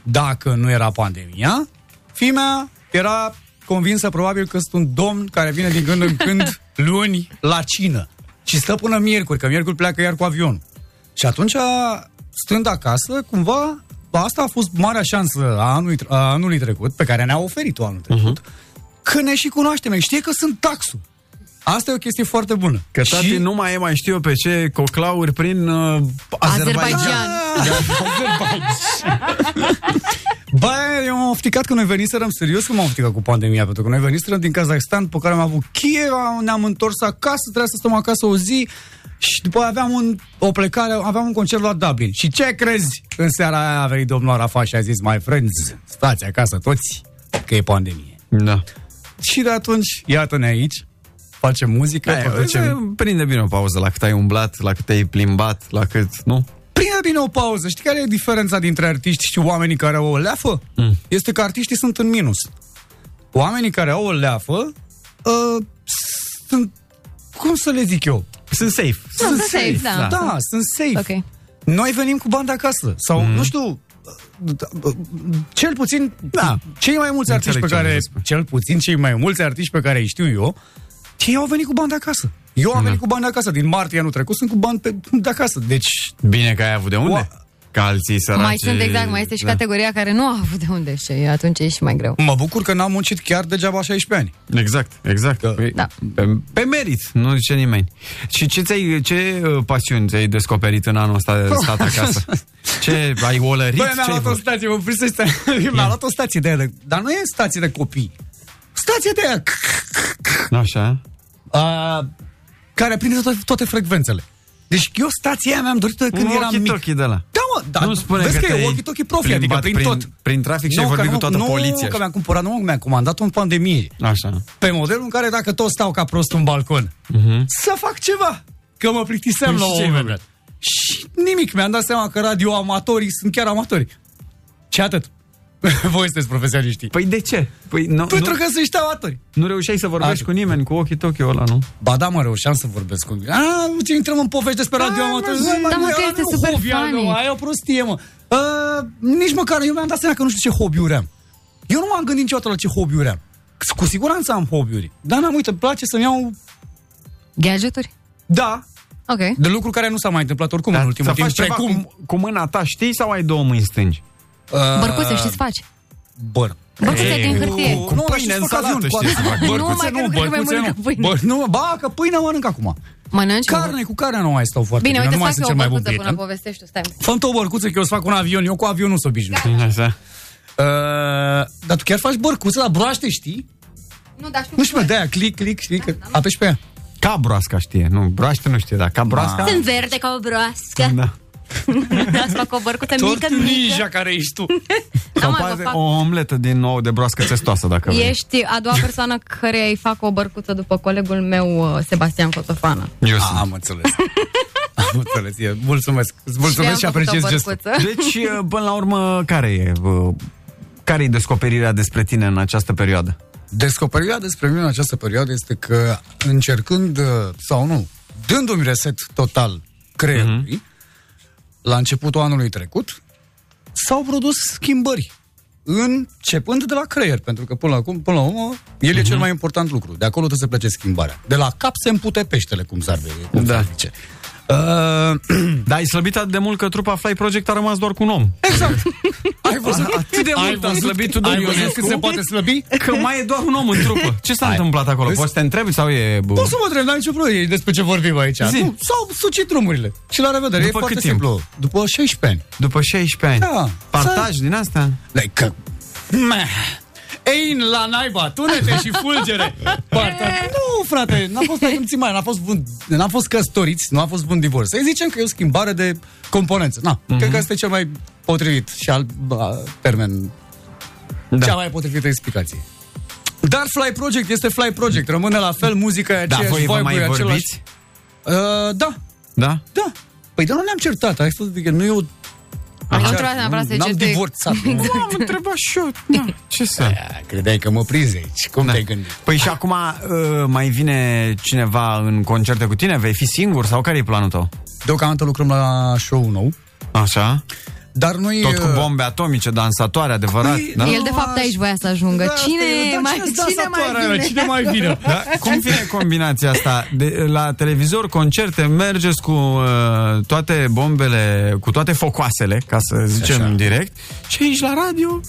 Dacă nu era pandemia, fimea era convinsă probabil că sunt un domn care vine din când în când luni la cină și stă până miercuri, că miercuri pleacă iar cu avionul. Și atunci, stând acasă, cumva, asta a fost marea șansă a anului, a anului trecut, pe care ne-a oferit-o anul trecut, uh-huh. că ne și cunoaștem, știe că sunt taxul. Asta e o chestie foarte bună. Că tati Și- nu mai e mai știu eu pe ce coclauri prin uh, Azerbaijan. Azerbaijan. Bă, eu m-am ofticat că noi veniserăm, serios că m-am ofticat cu pandemia, pentru că noi veniserăm din Kazakhstan, pe care am avut Kiev, ne-am întors acasă, trebuia să stăm acasă o zi și după aia aveam un, o plecare, aveam un concert la Dublin. Și ce crezi? În seara aia a venit domnul Arafat și a zis, my friends, stați acasă toți, că e pandemie. Da. Și de atunci, iată-ne aici, facem muzică, Aia, producem... prinde bine o pauză la cât ai umblat, la cât ai plimbat, la cât, nu? Prinde bine o pauză. Știi care e diferența dintre artiști și oamenii care au o leafă? Mm. Este că artiștii sunt în minus. Oamenii care au o leafă uh, sunt, cum să le zic eu? Sunt safe. Da, sunt safe, da. Da, sunt safe. Ok. Noi venim cu banda acasă. Sau, mm. nu știu, uh, cel puțin Da. cei mai mulți artiști Înțeleg pe ce care, vrei să spui. cel puțin cei mai mulți artiști pe care îi știu eu, ei au venit cu banda acasă. Eu am venit cu banda acasă. Din martie anul trecut sunt cu bani pe, de acasă. Deci, Bine că ai avut de unde? Ca alții săraci. Mai sunt exact, mai este și categoria care nu a avut de unde și atunci e și mai greu. Mă bucur că n-am muncit chiar degeaba 16 ani. Exact, exact. Că, Da. pe, pe merit, nu zice nimeni. Și ce, ți-ai, ce uh, pasiuni ți-ai descoperit în anul ăsta de stat acasă? Ce, ai olărit? Băi, mi-a Ce ai luat o făcut? stație, mă opri să stai. Mi-a luat o stație de aia, de- dar nu e stație de copii. Stație de aia, Așa. a, care prinde toate, toate frecvențele. Deci eu stația aia mi-am dorit-o de când Un eram mic. walkie-talkie de la. Da, mă, dar Nu spune vezi că că, e te-ai walkie-talkie profi, adică plimbat prin, prin- tot. prin trafic și ai Nu, vorbit că cu nu- toată nu, poliția. că mi-am cumpărat, nu, mi-am comandat-o în pandemie. Așa. Pe modelul în care dacă tot stau ca prost în balcon, Mhm. să fac ceva. Că mă plictiseam Păi la și ce un ai moment dat. Și nimic, mi-am dat seama că radioamatorii sunt chiar amatori. Și atât. Voi sunteți profesioniștii. Păi de ce? Păi nu, Pentru nu, că sunt niște amatori. nu reușeai să vorbești Așa. cu nimeni, cu ochii tokio ăla, nu? Ba da, mă, reușeam să vorbesc cu A, uite, intrăm în povești despre radioamatori. mă, da, mă, că ăla este nu e super hobby al funny. meu, Aia e o prostie, mă. Uh, nici măcar, eu mi-am dat seama că nu știu ce hobby-uri am. Eu nu m-am gândit niciodată la ce hobby-uri am. Cu siguranță am hobby-uri. Dar n-am, uite, îmi place să-mi iau... Gadgeturi? Da, Ok. de lucruri care nu s-au mai întâmplat oricum în Dar ultimul să timp. faci ceva Precum... cu, cu mâna ta, știi, sau ai două mâini stângi? Uh, Bărcuțe, știți să faci? Băr. Bărcuțe din hârtie. cu nu, pâine, dar știi să fac însalată, avion, cu știți să avion. fac. Nu, Bărcuțe mai că nu cred că mai bărcuțe mănâncă nu. pâine. Bă, nu, ba, că pâine mănânc acum. Mănânci? Carne, cu carne nu mai stau foarte Bine, bine, uite, nu mai stai sunt că cel o mai bun bărcuță până prieten. povestești tu, stai. Fă o bărcuță că eu să fac un avion, eu cu avion nu sunt obișnuit. Așa. Uh, dar tu chiar faci bărcuță la broaște, știi? Nu, dar știu Nu știu, mă, de-aia, click, click, știi, că apeși pe ea. Ca broasca știe, nu, broaște nu știe, dar ca broasca... Sunt verde ca o broască. Da. Să fac o bărcuță mică, Tot mică. ninja care ești tu. Sau mă, poate vă fac- o omletă din nou de broască testoasă, dacă vrei. Ești a doua persoană care îi fac o bărcuță după colegul meu, uh, Sebastian Cotofană. Eu A, sunt. am înțeles. Am înțeles. E, mulțumesc. Îți mulțumesc și Și-am făcut apreciez o gestul. bărcuță. Deci, uh, până la urmă, care e? uh, Care e descoperirea despre tine în această perioadă? Descoperirea despre mine în această perioadă este că încercând, uh, sau nu, dându-mi reset total creierului, la începutul anului trecut, s-au produs schimbări. Începând de la creier, pentru că până la, acum, până la urmă, el e cel mai important lucru. De acolo trebuie să plece schimbarea. De la cap se împute peștele, cum s-ar, cum Da. s-ar zice. Uh, Dar ai slăbit atât de mult că trupa Fly Project a rămas doar cu un om. exact. Ai văzut? Atât de ai mult a văzut, slăbit Tudor ai văzut Ionescu? cât se poate slăbi? Că mai e doar un om în trupă. Ce s-a Hai. întâmplat acolo? Vezi? Poți să te întrebi sau e... bă, Poți să mă întreb, n-ai nicio problemă e despre ce vorbim aici. Zi. Nu, s-au sucit drumurile. Și la revedere, După e foarte cât timp? simplu. După 16 ani. După 16 ani. Da. Partaj din asta? Dai că... Meh. Ein la naiba, tunete și fulgere. Partea. Nu, frate, n-a fost, ai simți mai, n-a fost, bun, n-a fost căsătoriți, nu a fost bun divorț. Să zicem că e o schimbare de componență. Na, Mhm. cred că asta e cel mai potrivit și al ba, termen, Da. cea mai potrivită explicație. Dar Fly Project este Fly Project, rămâne la fel, muzica e Da, aceeași, voi vă vibe-ul mai e același. vorbiți? Uh, da, Da? da. Păi de nu ne-am certat, ai fost, adică nu e o Adică nu trebuia neapărat să N-am ziceți de- divorțat. Exact. Nu, am întrebat și eu. Da, ce să... Credeai că mă prinzi aici. Cum te-ai gândit? Păi și acum uh, mai vine cineva în concerte cu tine? Vei fi singur sau care e planul tău? Deocamdată lucrăm la show nou. Așa? Dar noi... Tot cu uh, bombe atomice, dansatoare, adevărat? Păi, da? El de fapt aici voia să ajungă. Da, Cine, asta e, dar mai, cine-s cine mai dansatoarea vine? aia? Cine mai vine? Da? Cum vine combinația asta? De, la televizor, concerte, mergeți cu uh, toate bombele, cu toate focoasele, ca să zicem Așa. Așa. direct, și aici la radio,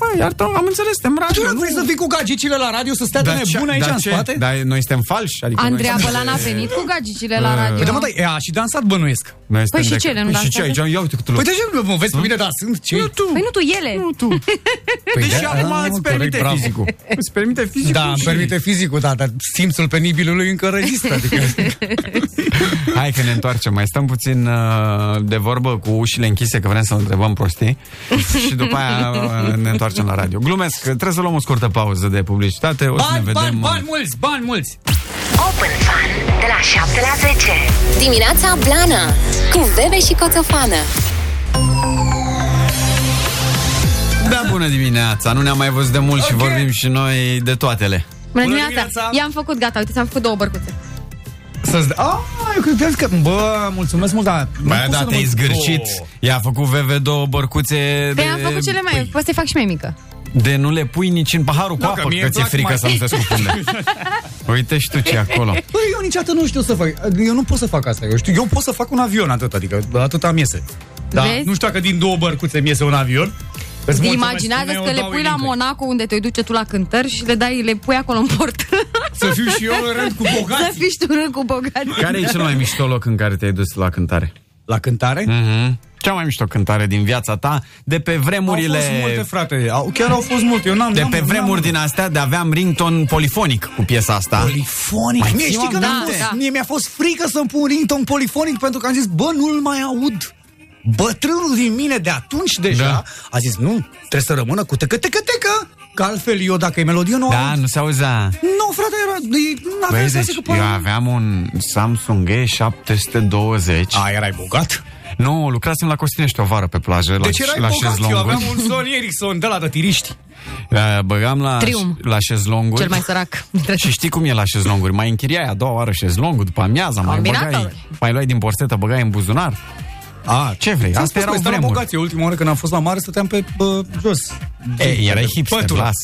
băi, iartă, am înțeles, suntem Tu radio. nu vrei să fii cu gagicile la radio, să stea de Dar ce- nebun aici dar în ce? spate? Dar noi suntem falși? Adică Andreea noi Bălan a venit cu gagicile la radio. Păi da, mă, da, ea a și dansat bănuiesc. Noi Păi suntem și de- ce, nu Păi și ce dansează? aici? Ia uite cât Păi de ce nu mă vezi pe mine dansând? Ce? Nu tu. Păi nu tu, ele. Nu tu. Păi Deci da, acum ah, îți corect, permite bravo. fizicul. Îți permite fizicul Da, îmi și- permite fizicul, da, dar simțul penibilului încă rezistă. Adică... Hai că ne întoarcem. Mai stăm puțin uh, de vorbă cu ușile închise, că vrem să întrebăm prostii. și după aia uh, ne întoarcem la radio. Glumesc, trebuie să luăm o scurtă pauză de publicitate. O să ne Bani, vedem. bani, uh, bani mulți, bani mulți! Open Fun de la 7 la 10. Dimineața Blana cu Bebe și Coțofană. Da, bună dimineața! Nu ne-am mai văzut de mult și vorbim și noi de toatele. Bună Bună dimineața. dimineața. I-am făcut gata, uite, ți-am făcut două bărcuțe. Să-ți dea... Ah, eu credeam că... Bă, mulțumesc mult, dar... nu Băi, pot da, să nu te-ai mă- zgârcit. Oh. I-a făcut VV două bărcuțe Păi de... am făcut cele mai, poți să-i fac și mai mică. De nu le pui nici în paharul cu Nu, că apă, mie că îmi ți-e plac frică mai- să nu se scufunde. Uite și tu ce e acolo. Băi, eu niciodată nu știu să fac. Eu nu pot să fac asta. Eu știu, eu pot să fac un avion atât, adică atât am iese. Da, Vezi? nu știu dacă din două bărcuțe mi iese un avion. Îți mulțumesc, Imaginează spune, că eu le dau pui la în intro. Monaco unde te duce tu la cântări și le dai, le pui acolo în port. Să fiu și eu în rând cu Să bogați. fiși și tu în rând cu bogați. Care e cel mai mișto loc în care te-ai dus la cântare? La cântare? Mm-hmm. Cea mai mișto cântare din viața ta, de pe vremurile... Au fost multe, frate. Au, chiar au fost multe. Eu n-am, De n-am, pe vremuri n-am... din astea de aveam rington polifonic cu piesa asta. Polifonic. Mai Mie ții știi că minte? mi-a fost, Da. mie mi-a fost frică să-mi pun rington polifonic pentru că am zis, bă, nu-l mai aud. Bătrânul din mine de atunci deja Da. a zis, nu, trebuie să rămână cu tecă, tecă, tecă, că altfel eu dacă e melodie nu Da, aud. nu se auzea. Nu, frate, era, nu avea Băi, sens deci că eu aveam un Samsung E720. A, erai bogat? Nu, lucrasem la Costinești o vară pe plajă, Deci la, erai la bogat, eu șezlonguri. aveam un Sony Ericsson de la de tiriști. Da, Băgam la, Trium. la șezlonguri. Cel mai sărac. dintre Și știi cum e la șezlonguri? Mai închiriai a doua oară șezlongul, după amiaza, mai Combinator. băgai, mai luai din borsetă, băgai în buzunar. A, Ce vrei? Ți-am Astea spus, erau băi, stăm vremuri. bogați. Eu ultima oară când am fost la mare stăteam pe bă, jos. Ei, erai hipster, Pătura. las.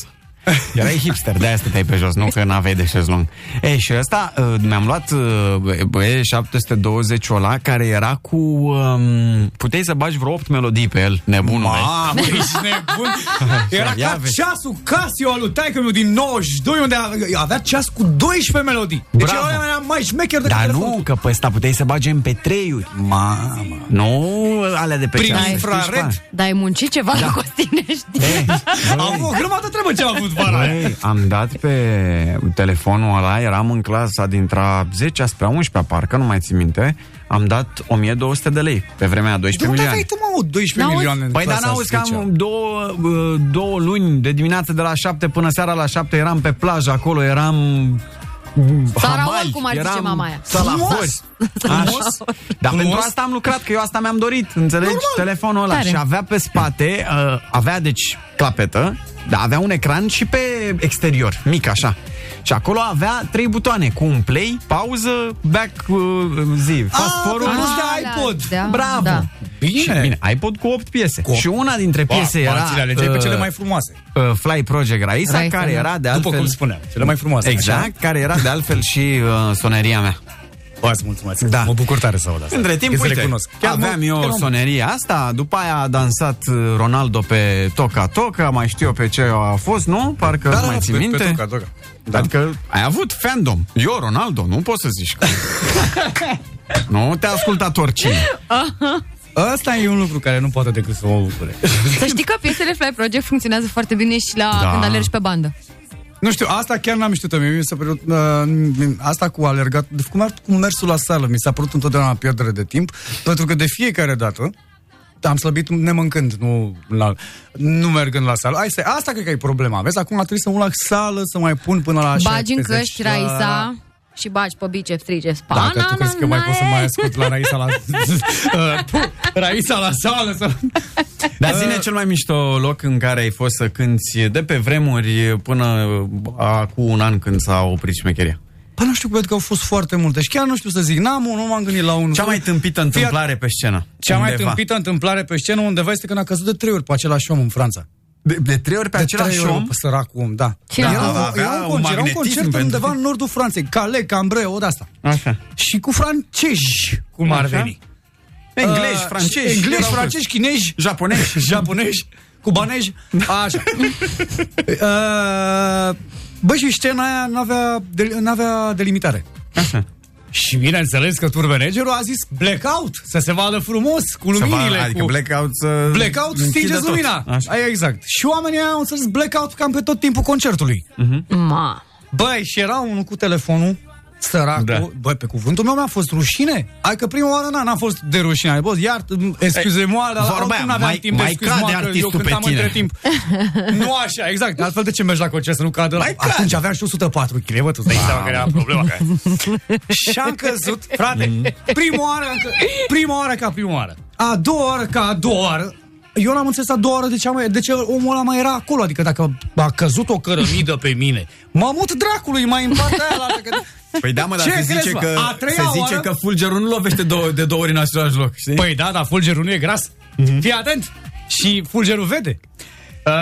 Erai hipster, de-aia stăteai pe jos, nu că n-aveai de șezlong. Ei, și ăsta, uh, mi-am luat uh, băie 720 ăla, care era cu... Um, puteai să bagi vreo 8 melodii pe el, nebunule. Mamă, ești nebun. Era Ia ca vezi. ceasul Casio al lui taică meu din 92, unde avea ceas cu 12 melodii. Deci Bravo. ăla era mai șmecher decât Dar telefonul. nu, că pe ăsta puteai să bagi MP3-uri. Mamă. Nu alea de pe Prin ceas, infrared. știi, Dar ai muncit ceva da. la Costinești. Ei, Am avut o grămadă treabă ce am avut vara aia. Băi, am dat pe telefonul ăla, eram în clasa dintre a 10 spre a 11 parcă, nu mai țin minte, am dat 1200 de lei, pe vremea a De 12 unde milioane. aveai tu, mă, 12 N-auzi? milioane în Păi dar clasa n-auzi că 10-a? am două, uh, două luni de dimineață de la 7 până seara la 7 eram pe plajă acolo, eram Saraol, hamali, cum ar zice eram mama aia. salafori. Așa. Dar Frumos. pentru asta am lucrat, că eu asta mi-am dorit, înțelegi? Normal. Telefonul ăla. Tare. Și avea pe spate, uh, avea deci clapetă, dar avea un ecran și pe exterior, mic așa. Și acolo avea trei butoane, cu un play, pauză, back, uh, zi, fast Ah, forward. pe post de Ah, iPod. Da, Bravo! Da. Bine. Și, bine, iPod cu 8 piese. Cu opt. Și una dintre piese Ba, era... ți le alegeai pe uh, cele mai frumoase. uh, Fly Project Raisa, Raisa, care da. era de altfel... După cum spuneam, cele mai frumoase. Exact, așa? care era de altfel și uh, soneria mea. Bă, îți mulțumesc. Da. Mă bucur tare să aud asta. Între timp, Îți uite, recunosc. aveam mă- eu chiar mă- soneria asta, după aia a dansat uh, Ronaldo pe Toca Toca, mai știu eu pe ce a fost, nu? Parcă Da, nu da, mai ții pe- minte. pe Toca, Toca. Da. Adică ai avut fandom. Eu, Ronaldo, nu poți să zici. că- nu te-a ascultat oricine. Ăsta e un lucru care nu poate decât să mă bucure. Să știi că piesele Fly Project funcționează foarte bine și la Da. când alergi pe bandă. Nu știu, asta chiar n-am știut mie. Mi s-a părut, uh, asta cu alergat, de cum, ar- cu mersul la sală, mi s-a părut întotdeauna pierdere de timp, pentru că de fiecare dată am slăbit nemâncând, nu, la, nu mergând la sală. Asta, asta cred că e problema. Vezi, acum trebuie să mă la sală, să mai pun până la Bagi în 70, căști Raisa și bagi pe biceps, triceps. Dacă tu crezi că mai Banana poți să mai ascult la Raisa la... Uh, puh, Raisa la sală să... Dar zine cel mai mișto loc în care ai fost să cânti de pe vremuri până acum un an când s-a oprit șmecheria. Păi nu știu, cred că au fost foarte multe și chiar nu știu să zic, n-am, nu m-am gândit la unul. Cea mai tâmpită întâmplare pe scenă. Cea mai undeva. tâmpită întâmplare pe scenă undeva este când a căzut de trei ori pe același om în Franța. De, de trei ori pe de același trei ori om? pe săracul om, da. Cine era, a- era, avea era, un un concert, era un magnetism concert pentru undeva tine. în nordul Franței, Calais, Cambrai, o de-asta. Așa. Și cu francezi, cum ar Așa. veni. Englezi, Uh, francezi. Englezi, erau francezi, chinezi. Japonezi. Japonezi. Cubanezi. Așa. uh, bă, și scena aia n-avea, de, n-avea delimitare. Așa. Și bineînțeles că tour managerul a zis blackout, să se vadă frumos, cu Să luminile. va- adică cu... blackout să Blackout, închidă stingeți tot. lumina. Așa. Aia exact. Și oamenii aia au înțeles blackout cam pe tot timpul concertului. Ma. Băi, și era unul cu telefonul, săracul, Da. da. băi, pe cuvântul meu mi-a fost rușine. Hai că prima oară n-a, n-a fost de rușine. Bă, iar, excuse-moi, dar vorba aia, oricum n-aveam mai- timp de mai excuse-moi, cade că eu artistul cântam pe tine. între timp. nu așa, exact. Altfel de ce mergi la concert să nu cadă? Mai Atunci cade. aveam și 104 kg, bă, tu îți dai seama că era problema. și am căzut, frate, prima oară, încă- prima oară ca prima oară. A doua oară ca a doua oară. Eu n-am înțeles a doua oară de ce, am, de ce omul ăla mai era acolo. Adică dacă a căzut o cărămidă pe mine, mamut dracului, mai în partea aia la că... Păi da, mă, dar Ce se zice, crezi, mă? că, A treia se zice oară? că fulgerul nu lovește două, de două ori în același loc, știi? Păi da, dar fulgerul nu e gras. Fii atent. Și fulgerul vede. Uh,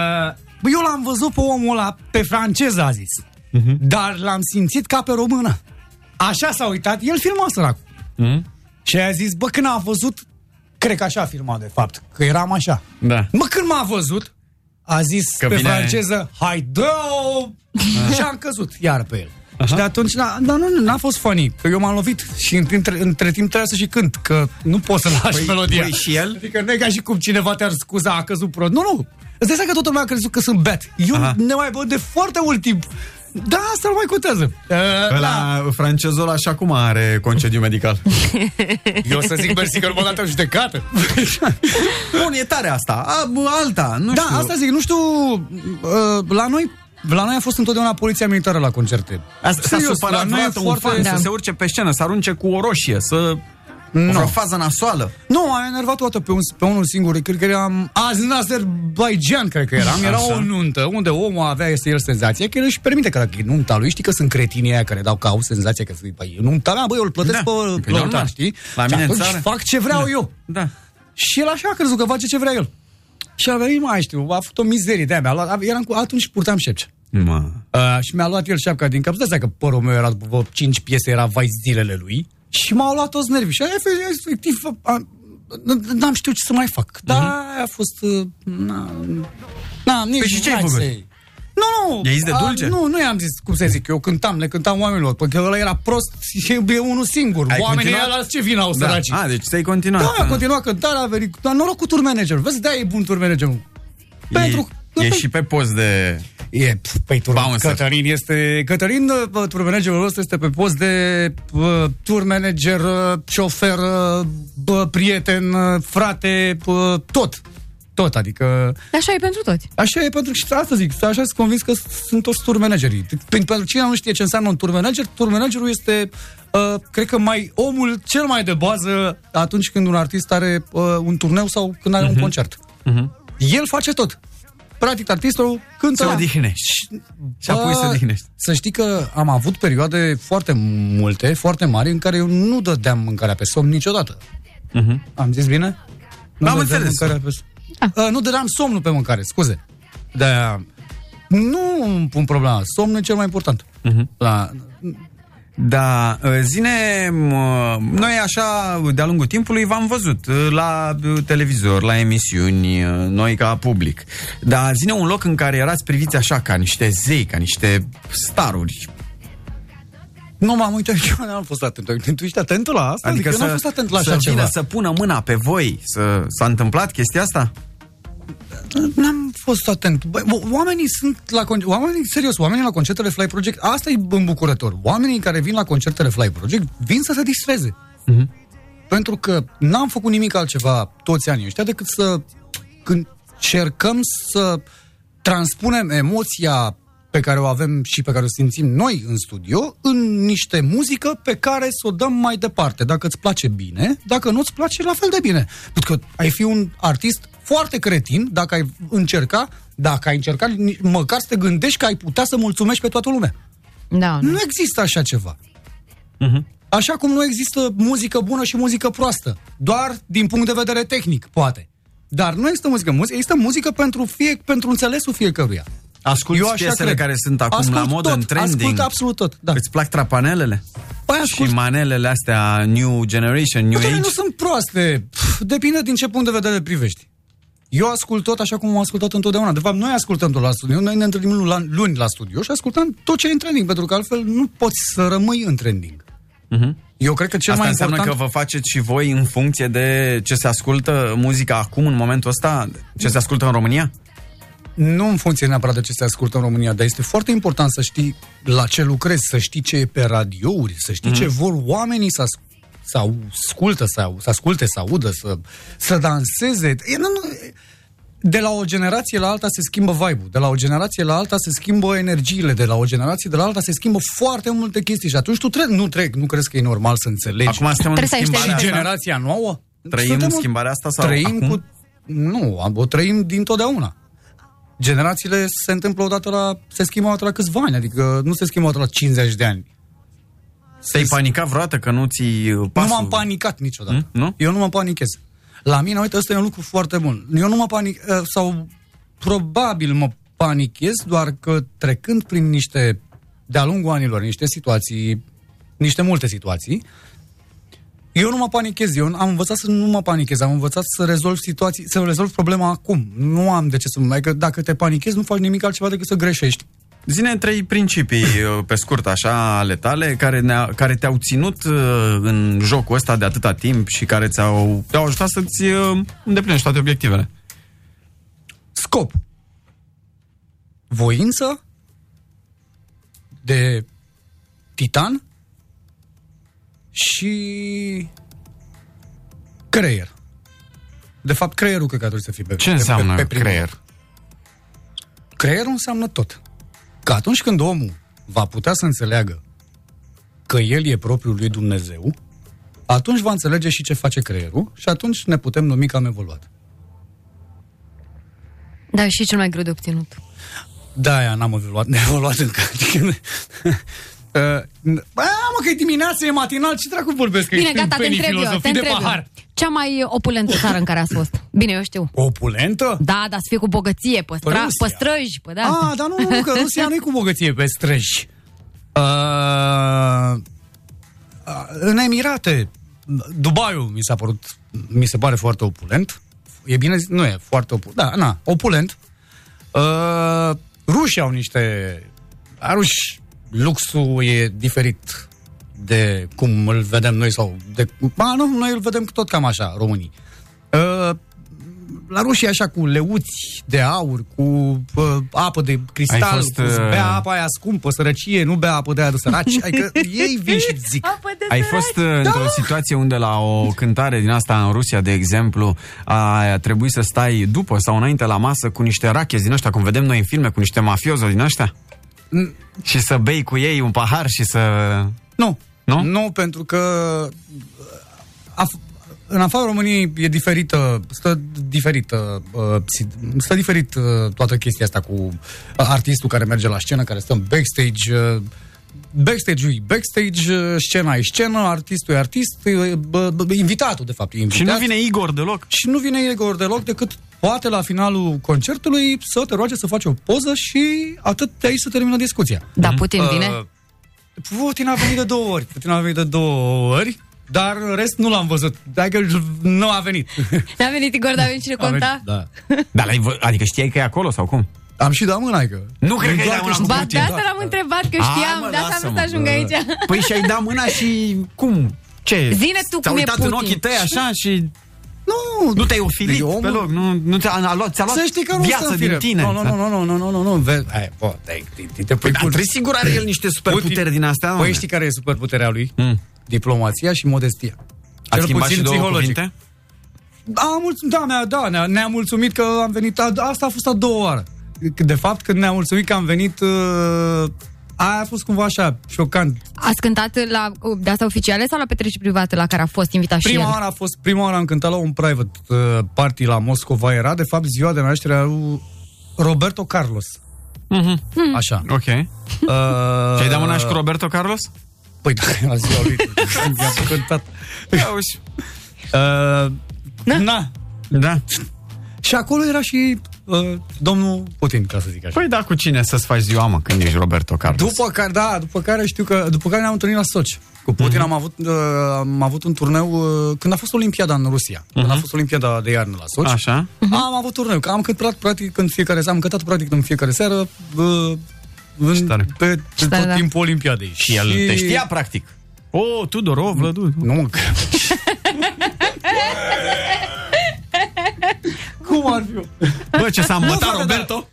bă, eu l-am văzut pe omul ăla, pe francez a zis. Dar l-am simțit ca pe română. Așa s-a uitat, el filma săracul. Și a zis, bă, când a văzut, cred că așa a filmat de fapt, că eram așa. Da. Mă, când m-a văzut, a zis Că pe vine- franceză, hai dă Și am căzut iar pe el. Și de atunci, da, dar nu, n-a fost funny, că eu m-am lovit și între, între timp trebuia să și cânt, că nu pot să lași Păi- melodia. păi și el? Adică nu e ca și cum cineva te-ar scuza, a căzut prost. Nu, nu. Îți dai seama că toată lumea a crezut că sunt bet. Eu Aha. ne mai băut de foarte mult timp. Da, asta nu mai contează. Uh, Ăla, francezul așa cum are concediu medical? Eu să zic mersi că nu mă dat în judecată. Bun, e tare asta. A, bă, alta, nu da, știu. asta zic, nu știu, uh, la noi la noi a fost întotdeauna poliția militară la concerte. Asta s-a Serios, supărat la noi e vreodată un fan Da. să se urce pe scenă, să arunce cu o roșie, să... No. O fază nasoală. Nu, a enervat toată pe, un, pe unul singur. Cred că eram... Azi în Azerbaijan, cred că eram. Era Așa. o nuntă unde omul avea este el senzația că el își permite că dacă e nunta lui, știi că sunt cretinii aia care dau că au senzația că păi, e nunta mea, băi, eu îl plătesc Da. pe Păi plăutar, normal. știi? La și mine în atunci țară. fac ce vreau Da. eu. Da. Și el așa a crezut că face ce vrea el. Și a venit, mai știu, a făcut o mizerie de-aia. Mi-a luat, eram cu, atunci purtam șepce. Mă. Uh, și mi-a luat el șapca din cap. Îți dai seama că părul meu era după vreo 5 piese, era vai zilele lui. Și m-au luat toți nervii. Și aia, efectiv, a- n- n-am știut ce să mai fac. Dar aia a fost... uh, Na, na, nici Păi și ce ai hai făcut? să-i- Nu, nu. I-ai zis de a, dulce? Nu, nu i-am zis, cum să zic, eu cântam, le cântam oamenilor. Pentru că ăla era prost și e unul singur. Ai Oamenii continuat? ăia ce vin au Da. săraci. A, deci ți-ai continuat. Da, a continuat cântarea, a venit. Dar noroc cu tour manager. Vezi, de e bun tour manager. Pentru E, e și pe post de... E, pf, păi tur, Bouncer. Cătălin este... Cătălin, uh, tour managerul ăsta este pe post de uh, tour manager, uh, șofer, uh, bă, prieten, uh, frate, uh, tot. Tot, adică... Așa e pentru toți. Așa e pentru și asta zic, așa sunt convins că sunt toți tour managerii. Pentru, pentru cine nu știe ce înseamnă un tour manager, tour managerul este, uh, cred că mai omul cel mai de bază atunci când un artist are uh, un turneu sau când are uh-huh. un concert. Uh-huh. El face tot. Practic, artistul cântă... Se odihnești. Și apoi Bă, se odihnești. Să știi că am avut perioade foarte multe, foarte mari, în care eu nu dădeam mâncarea pe somn niciodată. Uh-huh. Am zis bine? Nu Am dădeam înțeles. Mâncarea pe... Uh, nu dădeam somnul pe mâncare, scuze. de Nu îmi pun problema. Somnul e cel mai important. Uh-huh. La... Da, zine, mă, noi așa, de-a lungul timpului v-am văzut uh, la uh, televizor, la emisiuni, uh, noi ca public. Dar zine un loc în care erați priviți așa ca niște zei, ca niște staruri. Nu m-am uitat, eu n-am fost atent. Tu ești atent la asta? Adică, eu să, n-am fost atent la să așa vină ceva. să pună mâna pe voi. Să, s-a întâmplat chestia asta? N-am fost atent. Bă, o- oamenii sunt la con- oamenii, serios, oamenii la concertele Fly Project, asta e îmbucurător. Oamenii care vin la concertele Fly Project vin să se distreze. Mhm. Pentru că n-am făcut nimic altceva toți anii ăștia decât să când încercăm să transpunem emoția pe care o avem și pe care o simțim noi în studio în niște muzică pe care să o dăm mai departe. Dacă îți place bine, dacă nu îți place, la fel de bine. Pentru că ai fi un artist foarte cretin dacă ai încerca, dacă ai încercat ni- măcar să te gândești că ai putea să mulțumești pe toată lumea. Da, Nu există așa ceva. Mhm. Așa cum nu există muzică bună și muzică proastă. Doar din punct de vedere tehnic, poate. Dar nu există muzică. Muzică există muzică pentru, fie, pentru înțelesul fiecăruia. Asculti Eu așa piesele cred. care sunt acum Ascult la modă, tot, în trending? ascult absolut tot, da. Îți plac trapanelele? Păi Și manelele astea New Generation, New Bă, Age? nu sunt proaste. Pf, Depinde din ce punct de vedere privești. Eu ascult tot așa cum am ascultat întotdeauna. De fapt, noi ascultăm tot la studio. Noi ne întâlnim luni la, luni la studio și ascultăm tot ce e în trending, pentru că altfel nu poți să rămâi în trending. Mhm. Eu cred că cel Asta mai înseamnă important... că vă faceți și voi în funcție de ce se ascultă muzica acum, în momentul ăsta, ce se ascultă în România? Nu în funcție neapărat de ce se ascultă în România, dar este foarte important să știi la ce lucrezi, să știi ce e pe radiouri, să știi Mhm. ce vor oamenii să, as- să ascultă, să, au- să asculte, să audă, să, să danseze. E, nu, nu, de la o generație la alta se schimbă vibe-ul, de la o generație la alta se schimbă energiile, de la o generație de la alta se schimbă foarte multe chestii și atunci tu trec, nu trec, nu crezi că e normal să înțelegi. Acum suntem în Trebuie să ai și schimbarea asta. generația nouă? Trăim Suntem în- schimbarea asta sau Trăim acum? cu... Nu, am- o trăim din totdeauna. Generațiile se întâmplă odată la... se schimbă odată la câțiva ani, adică nu se schimbă odată la 50 de ani. Te-ai panicat vreodată că nu ți pasul? Nu m-am panicat niciodată. Hmm? Nu? Eu nu mă panichez. La mine, uite, ăsta e un lucru foarte bun. Eu nu mă panic... eh, sau probabil mă panichez, doar că trecând prin niște, de-a lungul anilor, niște situații, niște multe situații, eu nu mă panichez, eu am învățat să nu mă panichez, am învățat să rezolv situații, să rezolv problema acum. Nu am de ce să mă... Adică dacă te panichezi, nu faci nimic altceva decât să greșești. Zine trei principii, uh, pe scurt, așa, ale tale, care, ne care te-au ținut uh, în jocul ăsta de atâta timp și care ți-au, te-au ajutat să-ți uh, îndeplinești toate obiectivele. Scop. Voință de titan și creier. De fapt, creierul cred că trebuie să fie pe Ce pe- înseamnă pe, pe primul creier? loc. Creierul înseamnă tot. Că atunci când omul va putea să înțeleagă că el e propriul lui Dumnezeu, atunci va înțelege și ce face creierul și atunci ne putem numi că am evoluat. Da, și cel mai greu de obținut. Da, aia n-am evoluat, ne evoluat încă. Adică, uh, Bă, mă, că e dimineața, e matinal, ce dracu vorbesc? Că Bine, ești în gata, te penii întreb eu, te filozofii de întreb pahar. Eu. Cea mai opulentă țară în care ați fost? Bine, eu știu. Opulentă? Da, dar să fie cu bogăție, pe, stra- Rusia. pe străji, pe da. Ah, dar nu, nu, că Rusia nu e cu bogăție pe străji. Uh, în Emirate, Dubaiul mi s-a părut, mi se pare foarte opulent. E bine zis? Nu e foarte opulent. Da, na, opulent. Uh, rușii au niște... A ruși, luxul e diferit de cum îl vedem noi sau de... Ba, nu, noi îl vedem tot cam așa, românii. Uh, la rușii așa cu leuți de aur, cu uh, apă de cristal, Ai fost, cu uh, bea apa aia scumpă, sărăcie, nu bea apă de aia de săraci. Adică ei vin și zic. Ai fost uh, într-o situație unde la o cântare din asta în Rusia, de exemplu, a trebuit să stai după sau înainte la masă cu niște rachezi din ăștia, cum vedem noi în filme, cu niște mafiozo din ăștia? Și să bei cu ei un pahar și să... Nu. Nu? Nu, pentru că af- în afara României e diferită, stă diferită, uh, si- stă diferit uh, toată chestia asta cu uh, artistul care merge la scenă, care stă în backstage, uh, Backstage-ul e backstage, uh, scena e scenă, artistul e artist, uh, bă, bă, invitatul, de fapt, e invitat. Și nu vine Igor deloc. Și nu vine Igor deloc decât poate la finalul concertului să te roage să faci o poză și atât de aici să termină discuția. Da, Putin vine? Uh, Putin a venit de două ori. Putin a venit de două ori, dar în rest nu l-am văzut. Dacă nu a venit. N-a venit Igor, dar a venit cine A venit, conta? Da. Dar l-ai vă- adică știai că e acolo sau cum? Am și dat mâna, că... Nu cred că ai doar dat mâna știu cu Ba, Putin, de asta da. l-am întrebat, că A, știam, mă, de asta am vrut să lasă-mă. ajung aici. Păi și-ai dat mâna și cum? Ce? Zine tu Ți-a cum e uitat în Putin. ochii tăi așa și... Nu, Nu te-ai ofilit Eu, pe mă- loc, nu, nu ți-a, a luat, ți-a luat Să știi că nu viață sunt din fire. tine. Nu, nu, nu, nu, nu, nu, nu, nu, vezi, hai, bă, te, te, te, te Păi, pui dar cu- trebuie sigur are el niște superputeri din astea, Păi doamne. știi care e superputerea lui? Mm. Diplomația și modestia. A Cel schimbat puțin și două psihologic. cuvinte? Da, mulțumit, da, ne-a, da ne-a, ne-a mulțumit că am venit, a, asta a fost a doua oară. De fapt, când ne-a mulțumit că am venit uh, aia a fost cumva așa, șocant. Ați cântat la, de asta oficiale sau la petreceri private la care a fost invitat și Prima el? oară a fost, prima oară am cântat la un private uh, party la Moscova, era de fapt ziua de naștere a lui Roberto Carlos. Mhm. Așa. Ok. Uh, Și ai dat mâna și cu Roberto Carlos? Păi da, la ziua lui. I-am cântat. Auzi. Uh, na. na. Da. Și acolo era și uh, domnul Putin, ca să zic așa. Păi da, cu cine să-ți faci ziua, mă, când ești Roberto Carlos? După care, da, după care știu că, după care ne-am întâlnit la Sochi. Cu Putin am, avut, uh, am avut un turneu uh, când a fost Olimpiada în Rusia. Când a fost Olimpiada de iarnă la Sochi. Așa. Am avut turneu, că am cântat practic în fiecare seară, am cântat practic în fiecare seară uh, în, pe, pe tot tare, da. timpul Olimpiadei. Și el te știa, practic. O, Tudor, o, Vlăduț. Nu, că... Cum ar fi? Bă, ce s-a îmbătat Nu, Roberto?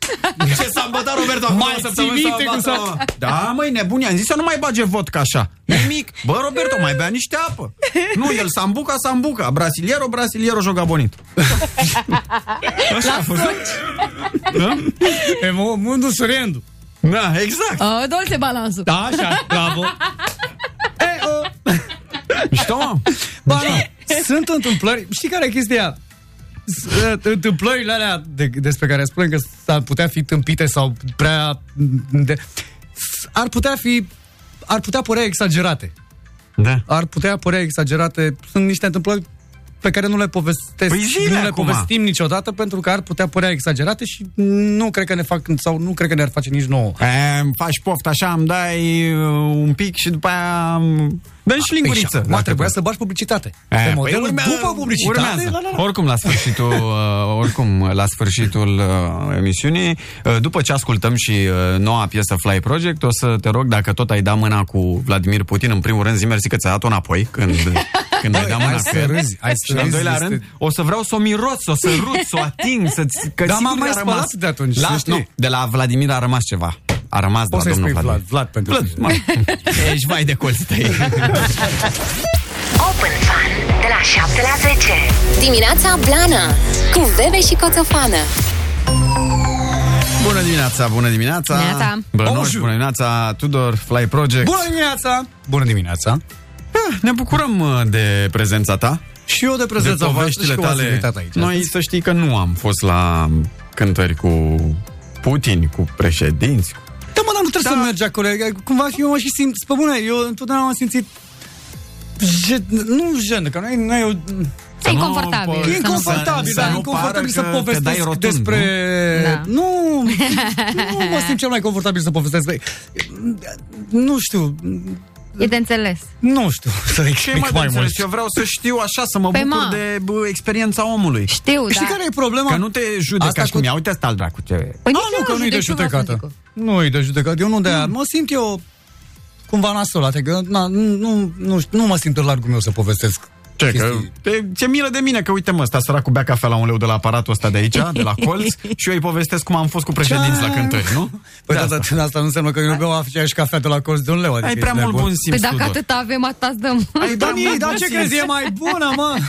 Ce s-a îmbătat Roberto acum Mai o săptămână ții sau minte cum bată, s-a- mă? Da, măi, nebuni, am zis să nu mai bage vodka așa. Nimic. Bă, Roberto, mai bea niște apă. Nu, el sambuca, sambuca. Brasiliero, brasiliero, joga bonito. Așa a fost. Da? E mo- mundo surendo. Da, exact. Uh, dolce balansul. Da, așa, bravo. e, o, Mișto, mă? Ba, nu. Sunt întâmplări. Știi care e chestia? S- uh, Întâmplările alea de, despre care spunem că s-ar putea fi tâmpite sau prea... De, s- ar putea fi... Ar putea părea exagerate. Da. Ar putea părea exagerate. Sunt niște întâmplări pe care nu le povestesc, Păi zile nu le acum. povestim niciodată pentru că ar putea părea exagerate și nu cred că ne fac sau nu cred că ne-ar face nici nouă. E, îmi faci poftă așa, îmi dai uh, un pic și după aia îmi dă și linguriță. Păi, și acum trebuia să bagi publicitate. Pe E, modelul păi urmea- după publicitate. Urmează. la, la, la. Oricum la sfârșitul, uh, oricum la sfârșitul uh, emisiunii, uh, după ce ascultăm și uh, noua piesă Fly Project, o să te rog dacă tot ai dat mâna cu Vladimir Putin, în primul rând zi mersi că ți-ai dat-o înapoi când, când ai dat mâna hai cu să el. râzi, hai să și în al râzi, doilea este- rând, o să vreau să o miros, să o sărut, să o ating, să că Dar sigur m-am mai că a rămas. spălat de atunci, la, să știi. nu, de la Vladimir a rămas ceva. A rămas de Poți la să-i domnul spui Vladimir. Vlad, Vlad pentru Vlad, mă. Ești vai de colții tăi. Open Fun de la 7 la 10. Dimineața Blana cu Bebe și Coțofană. Bună dimineața, bună dimineața. Dimineața. Bănoș, Bonjour. bună dimineața, Tudor, Fly Project. Bună dimineața! Bună dimineața! Ah, Ne bucurăm uh, de prezența ta. Și eu de De prezența voastră și poveștile că m-ați tale. invitat aici. Noi să știi că nu am fost la cântări cu Putin, cu președinți. Da, mă, dar nu trebuie Da. să mergi acolo. e- Cumva eu mă și simt, pe bune, eu întotdeauna m-am simțit Je, nu jenă, că noi, noi eu, E inconfortabil. pă- E Să nu- inconfortabil, să da, nu e inconfortabil pară să că te dai povestesc rotund, despre... Da. Nu, nu mă simt cel mai confortabil să povestesc. Nu știu, E de înțeles. nu știu să Ce explic mai mai de mult. înțeles? Eu vreau să știu așa, să mă Păi, bucur ma. de bă, experiența omului. Știu, Știi da. care e problema? Că nu te judecă Asta așa cum cu- ia, uite asta al dracu ce... Păi A, nici nu, eu că nu e de judec, eu vă judecată. judec. Nu e de judecată. Eu nu de aia. Mă simt eu cumva nasol, adică na, nu, nu, nu, știu, nu mă simt în largul meu să povestesc Ce, că, chestii. te, ce milă de mine, că uite mă, ăsta săracul bea cafea la un leu de la aparatul ăsta de aici, de la colț, și eu îi povestesc cum am fost cu președinți la cântări, nu? Păi De da, asta. dar asta nu înseamnă că eu beau aceeași cafea de la colț de un leu. Adică Ai prea ești mult nebun. bun simț, Păi dacă Tudor. atât avem, atâta îți dăm. Ai Da, prea mie, mult dar bun ce simț. crezi, e mai bună, mă?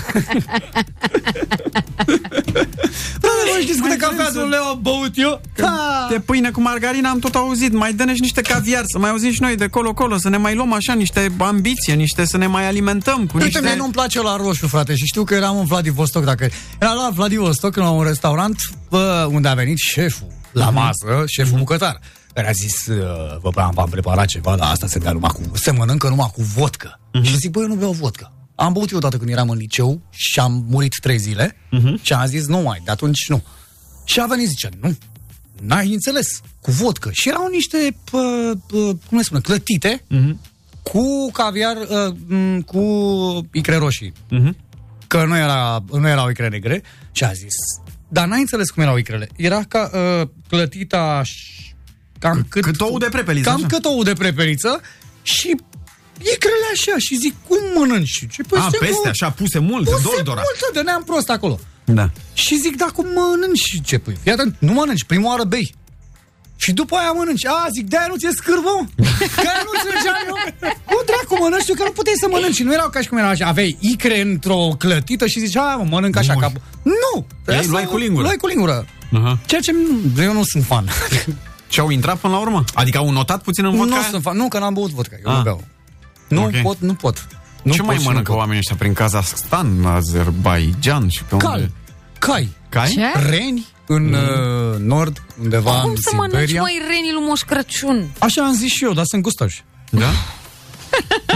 Frate, voi știți câte cafea de un leu am băut eu? Ha! De pâine cu margarină am tot auzit Mai dă și niște caviar Să mai auzim și noi de colo-colo Să ne mai luăm așa niște ambiție Niște să ne mai alimentăm cu Uite, niște... mie nu-mi place la roșu, frate, și știu că eram în Vladivostok, dacă... Era la Vladivostok, la un restaurant, bă, unde a venit șeful la Mhm. masă, șeful bucătar, care a zis, uh, vă, am, v-am preparat ceva, dar asta se bea numai cu, se mănâncă numai cu vodcă. Mhm. Și zic, băi, eu nu beau vodcă. Am băut eu odată când eram în liceu și am murit trei zile Mhm. și am zis, nu mai, de atunci nu. Și a venit, zice, nu, n-ai înțeles, cu vodcă. Și erau niște, pă, pă, cum le spune, clătite, Mhm. cu caviar, uh, m, cu icre roșii. Mhm. Că nu, era, nu erau icre negre. Și a zis, dar n-ai înțeles cum erau icrele. Era ca uh, clătita ș- cam cât, cât ou de prepeliță, Cam așa. cât ou de prepeliță și icrele așa. Și zic, cum mănânci? Ce, păi A, se peste, mă- așa, puse mult, puse doldora. multă, de neam prost acolo. Da. Și zic, da, cum mănânci? Ce păi? Fii atent, nu mănânci, prima oară bei. Și după aia mănânci. A, zic, de-aia nu ți-e scârbă? Că aia nu înțelegeam eu. Cum dracu mănânci tu? Că nu puteai să mănânci. Nu erau ca și cum era așa. Aveai icre într-o clătită și zici, a, mă, mănânc așa. Ca... Nu! Ei, Asta- luai cu lingură. Luai cu lingură. Aha. Ceea ce nu- eu nu sunt fan. Și au intrat până la urmă? Adică au notat puțin în vodka Nu, aia? sunt, fa- nu, că n-am băut vodka, eu Ah. nu beau. Nu Ok. pot, nu pot. Nu Ce pot mai și nu mănâncă pot. oamenii ăștia prin Kazahstan, Azerbaijan și pe Cal, unde? cai, Cai? Ce? reni în uh, nord, undeva Cum în să mănânci, Siberia. mai renii lui Moș Crăciun? Așa am zis și eu, dar sunt gustoși. Da?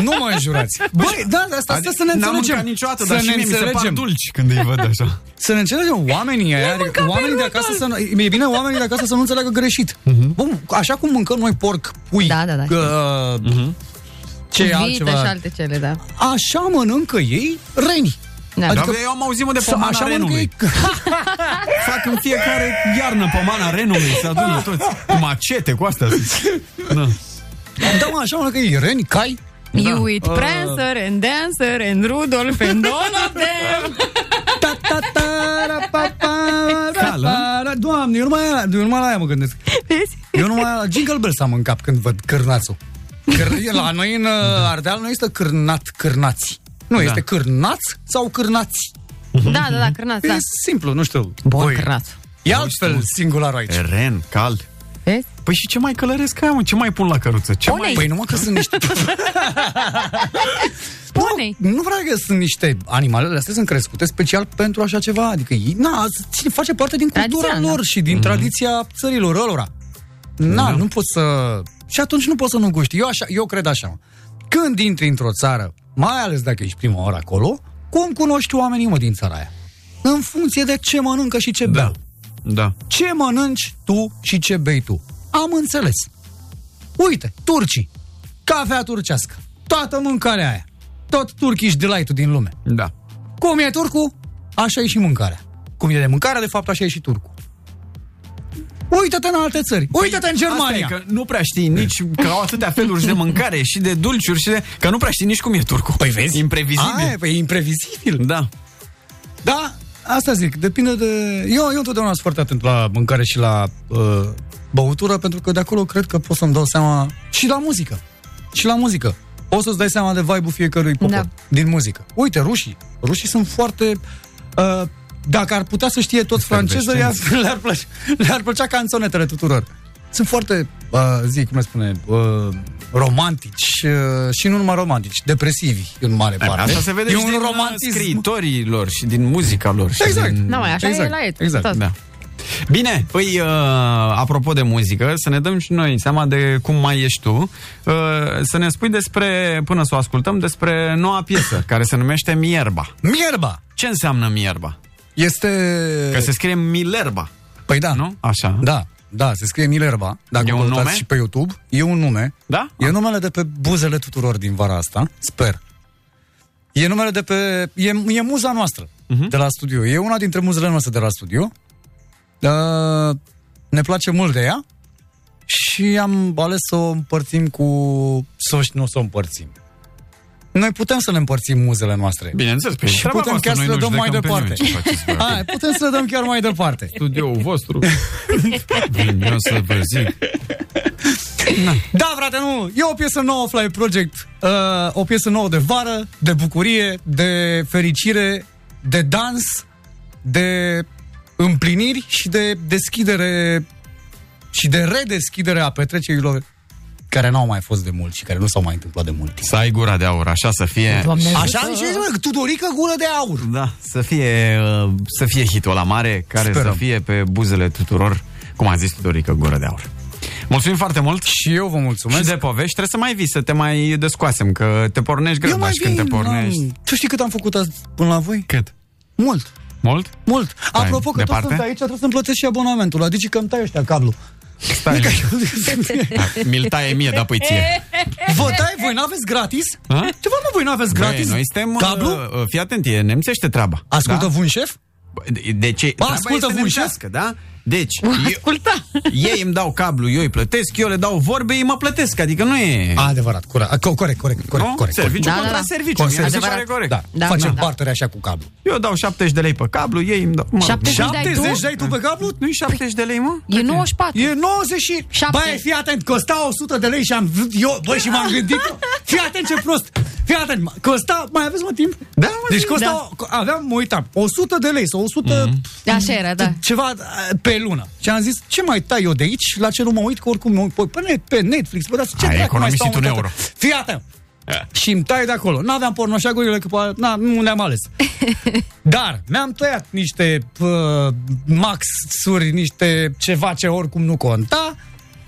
Nu mă înjurați. Băi, da, da, asta, asta să ne N-am înțelegem. mâncat niciodată, să dar și ne mie mi se par înțelegem. dulci când îi văd așa. Să ne înțelegem oamenii aia, adică oamenii de acasă să nu, e bine oamenii de acasă să nu înțeleagă greșit. Bun, așa cum mâncăm noi porc, pui, Da, da, da. uh, ce Vită altceva, și alte cele, da. așa mănâncă ei reni. Da. Adică, eu am auzit mă de să- pomana așa mănâncă renului. ei. Fac în fiecare iarnă pomana renului, se adună toți. Cu macete, cu astea. Da. Da, mă, așa mănâncă ei, reni, cai. You eat Uh, Prancer and Dancer and Rudolph and all of them. Ta, ta, ta, ra, pa, pa, ra, Cală. pa, ra. Doamne, eu numai, aia, eu numai la aia mă gândesc. Eu numai la Jingle Bells am în cap când văd cârnațul. Câr, la noi în uh, Ardeal nu este cârnat cârnați. Nu, Da. este cârnaț sau cârnați. Da, da, da, cârnați, da. E simplu, nu știu. Bun Voi- cârnaț. E altfel singularul aici. Ren, cal. Vezi? Păi și ce mai călăresc aia, mă? Ce mai pun la căruță? Ce Pune-i. mai... Păi numai că sunt niște... Pune-i. Nu vreau că sunt niște animalele astea sunt crescute special pentru așa ceva. Adică ei, na, ține, face parte din cultura Tradițional, lor și din tradiția țărilor ălora. Na, nu poți să... Și atunci nu poți să nu guști. Eu, așa, eu cred așa. mă. Când intri într-o țară, mai ales dacă ești prima oară acolo, cum cunoști oamenii, mă, din țara aia? În funcție de ce mănâncă și ce Da. beau. Da. Ce mănânci tu și ce bei tu? Am înțeles. Uite, turcii. Cafea turcească. Toată mâncarea aia. Tot Turkish delight din lume. Da. Cum e turcul, așa e și mâncarea. Cum e de mâncare, de fapt, așa e și turcul. Uită-te în alte țări. Uită-te în Germania. Asta e, că nu prea știi nici că au atâtea feluri de mâncare și de dulciuri și de... Că nu prea știi nici cum e turcul. Păi vezi? Imprevizibil. Aia, păi e imprevizibil. Da. Da, asta zic, depinde de... Eu, eu întotdeauna sunt foarte atent la mâncare și la uh, băutură, pentru că de acolo cred că pot să-mi dau seama și la muzică. Și la muzică. Poți să-ți dai seama de vibe-ul fiecărui popor Da. din muzică. Uite, rușii. Rușii sunt foarte... Uh, dacă ar putea să știe toți franceză, le-ar, le-ar, plăcea, le-ar plăcea canțonetele tuturor. Sunt foarte, uh, zic, cum se spune, uh, romantici uh, și nu numai romantici, depresivi în mare parte. Asta se vede e și un din romantism scriitorii lor și din muzica lor. Și Exact. Din... Da, mai așa Exact, e la ei. exact, tot. Da. Bine, păi, uh, apropo de muzică, să ne dăm și noi seama de cum mai ești tu, uh, să ne spui despre, până să o ascultăm, despre noua piesă, care se numește Mierba. Mierba! Ce înseamnă Mierba? Este... Că se scrie Milerba, Păi da, nu? Așa. Da, da, se scrie Milerba. Dacă E un căutați nume? și pe YouTube, e un nume. Da? E numele de pe buzele tuturor din vara asta, sper. E numele de pe... E, e muza noastră Mhm. de la studio. E una dintre muzele noastre de la studio. Uh, ne place mult de ea și am ales să o împărțim cu... Să, nu să o împărțim. Noi putem să ne împărțim muzele noastre. Bineînțeles, pe și putem chiar să le dăm mai departe. Hai, Hai, putem să le dăm chiar mai departe. studioul vostru. Vin eu să vă zic. Da, frate, nu. E o piesă nouă, Fly Project. Uh, o piesă nouă de vară, de bucurie, de fericire, de dans, de împliniri și de deschidere și de redeschidere a petrecerilor care n-au mai fost de mult și care nu s-au mai întâmplat de mult timp. Să ai gura de aur, așa să fie. Doamne Așa ajută. zice, mă, Tudorică gură de aur. Da, să fie, uh, să fie hitul la mare, care Sperăm. să fie pe buzele tuturor, cum a zis Tudorică, gură de aur. Mulțumim foarte mult Și eu vă mulțumesc. și de povești. Trebuie să mai vii, să te mai descoasem, că te pornești greu, eu mai și când te vin, pornești. n-am- Tu știi cât am făcut azi până la voi? Cât? Mult. Mult? Mult. Apropo că departe? tot sunt aici, trebuie să-mi plătesc și abonamentul. Adică că îmi tai ăștia cablu. Stai, Da, mi-l taie mie, da păi ție. Vă dai, voi n-aveți gratis? Ha? Ce vă, mă, voi n-aveți gratis? Băi, noi suntem, Cablu? uh, uh, fii atent, e nemțește treaba. Ascultă da? vun șef? De, de ce? Treaba ascultă este vun șef? nemțească, da? Deci, eu, Asculta. ei îmi dau cablu, eu îi plătesc, eu le dau vorbe, ei mă plătesc, adică nu e... Adevărat, corect, co- corect, corect, corect, nu? corect. Serviciu Da, da, contra da. serviciu, mie mi se Adevărat. pare corect. Da, Da, facem da. partere așa cu cablu. Eu dau 70 de lei pe cablu, ei îmi dau... Mă, 70 dai tu? 70 dai tu pe cablu? Nu-i 70 de lei, mă? E 94. E 90 și... Șapte. Băi, fii atent, costa 100 de lei și am... Eu, băi, și m-am gândit... Fii atent ce prost! Fii atent, costa, mai aveți mă timp? Da, Deci costa, aveam, mă uitam, 100 de lei sau 100... Mm-hmm. Așa era, da. Ceva uh, pe lună. Și am zis, ce mai tai eu de aici? La ce nu mă uit, că oricum mă uit pe, pe, net, pe Netflix, bă, dar ce Ai dracu mai economisit stau un mă, euro. toată- Fii atent. Și îmi tai de acolo. N-aveam pornoșagurile, că poate- na, nu le-am ales. Dar mi-am tăiat niște uh, maxuri, niște ceva ce oricum nu conta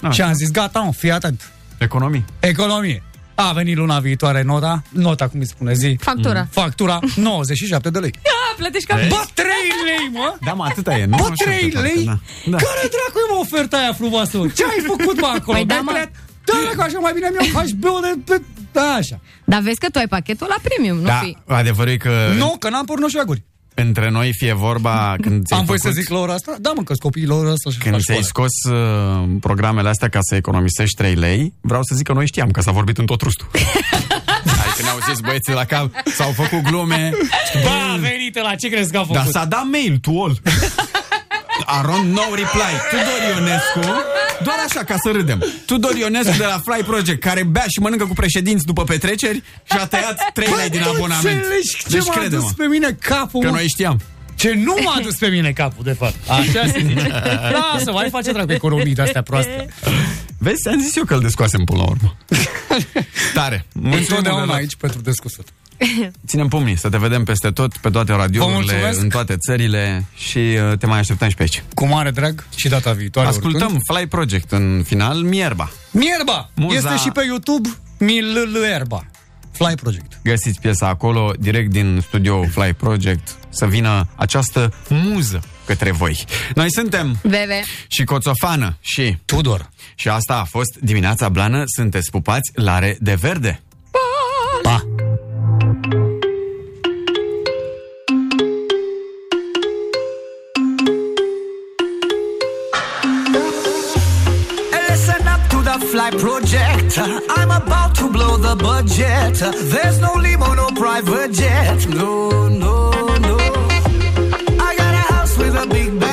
Ah. și am zis, gata, mă, fii atent. Economii. Economie. A venit luna viitoare nota, nota, cum îi spune zi? Factura. Mm. Factura, 97 de lei. Ia, plătești ca Bă, 3 lei, mă! Da, mă, atâta e. Nu Bă, așa 3 pe lei? partea, da. Da. Care dracu e, mă, oferta aia frumoasă? Ce ai făcut, mă, acolo? Păi da, Mi-ai mă. tăiat- Da, că așa mai bine mi-au HBO de... Pe... Da, așa. Dar vezi că tu ai pachetul la premium, nu Da, fi. adevărul e că Nu, că n-am pornoșaguri. Între noi fie vorba când ți-ai Am voie să făcut- zic la ora asta? Da, mă, că copiii la ora asta și Când la ți-ai școală. scos uh, programele astea ca să economisești 3 lei, vreau să zic că noi știam că s-a vorbit în tot rustul. adică ne-au zis băieții la cap, s-au făcut glume. Ba, a venit la ce crezi că a făcut? Dar s-a dat mail to all. Aron, no reply. Tudor Ionescu, doar așa, ca să râdem. Tudor Ionescu de la Fly Project, care bea și mănâncă cu președinți după petreceri și a tăiat 3 lei din Bă, tu abonament. înțelegi ce Deci m-a crede-mă, adus pe mine capul, că mă? noi știam. Ce nu m-a adus pe mine capul, de fapt. Așa se zice. Lasă, mai face dracu economii de-astea proaste. Vezi, ți-am zis eu că îl descoasem până la urmă. Tare. Mulțumim Întotdeauna mult. aici pentru descusut. Ținem pumnii să te vedem peste tot, pe toate Vă radiourile, mulțumesc. în toate țările și uh, te mai așteptăm și pe aici. Cu mare drag și data viitoare. Ascultăm oricând. Fly Project în final, Mierba. Mierba! Muza- Este și pe YouTube Millerba. Fly Project. Găsiți piesa acolo, direct din studio Fly Project, să vină această muză către voi. Noi suntem Veve. și Coțofană și Tudor. Și asta a fost dimineața blană, sunteți pupați, lare de verde. The project. I'm about to blow the budget. There's no limo, no private jet. No, no, no. I got a house with a big backyard.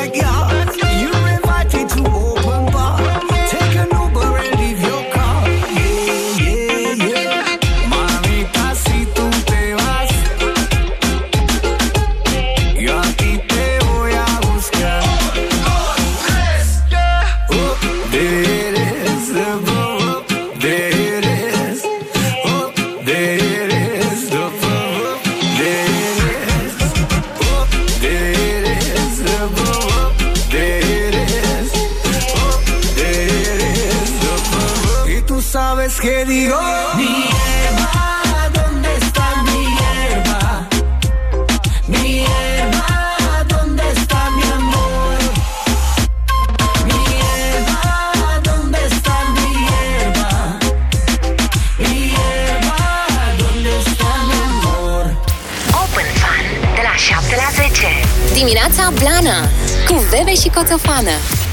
Que digo, mi hierba, ¿dónde está mi hierba? Mi hierba, ¿dónde está mi amor? Mi hierba, ¿dónde está mi hierba? Mi hierba, ¿dónde está mi amor? Open Fun de la 7 la 10. Dimineața Blana cu Bebe și Coțofană.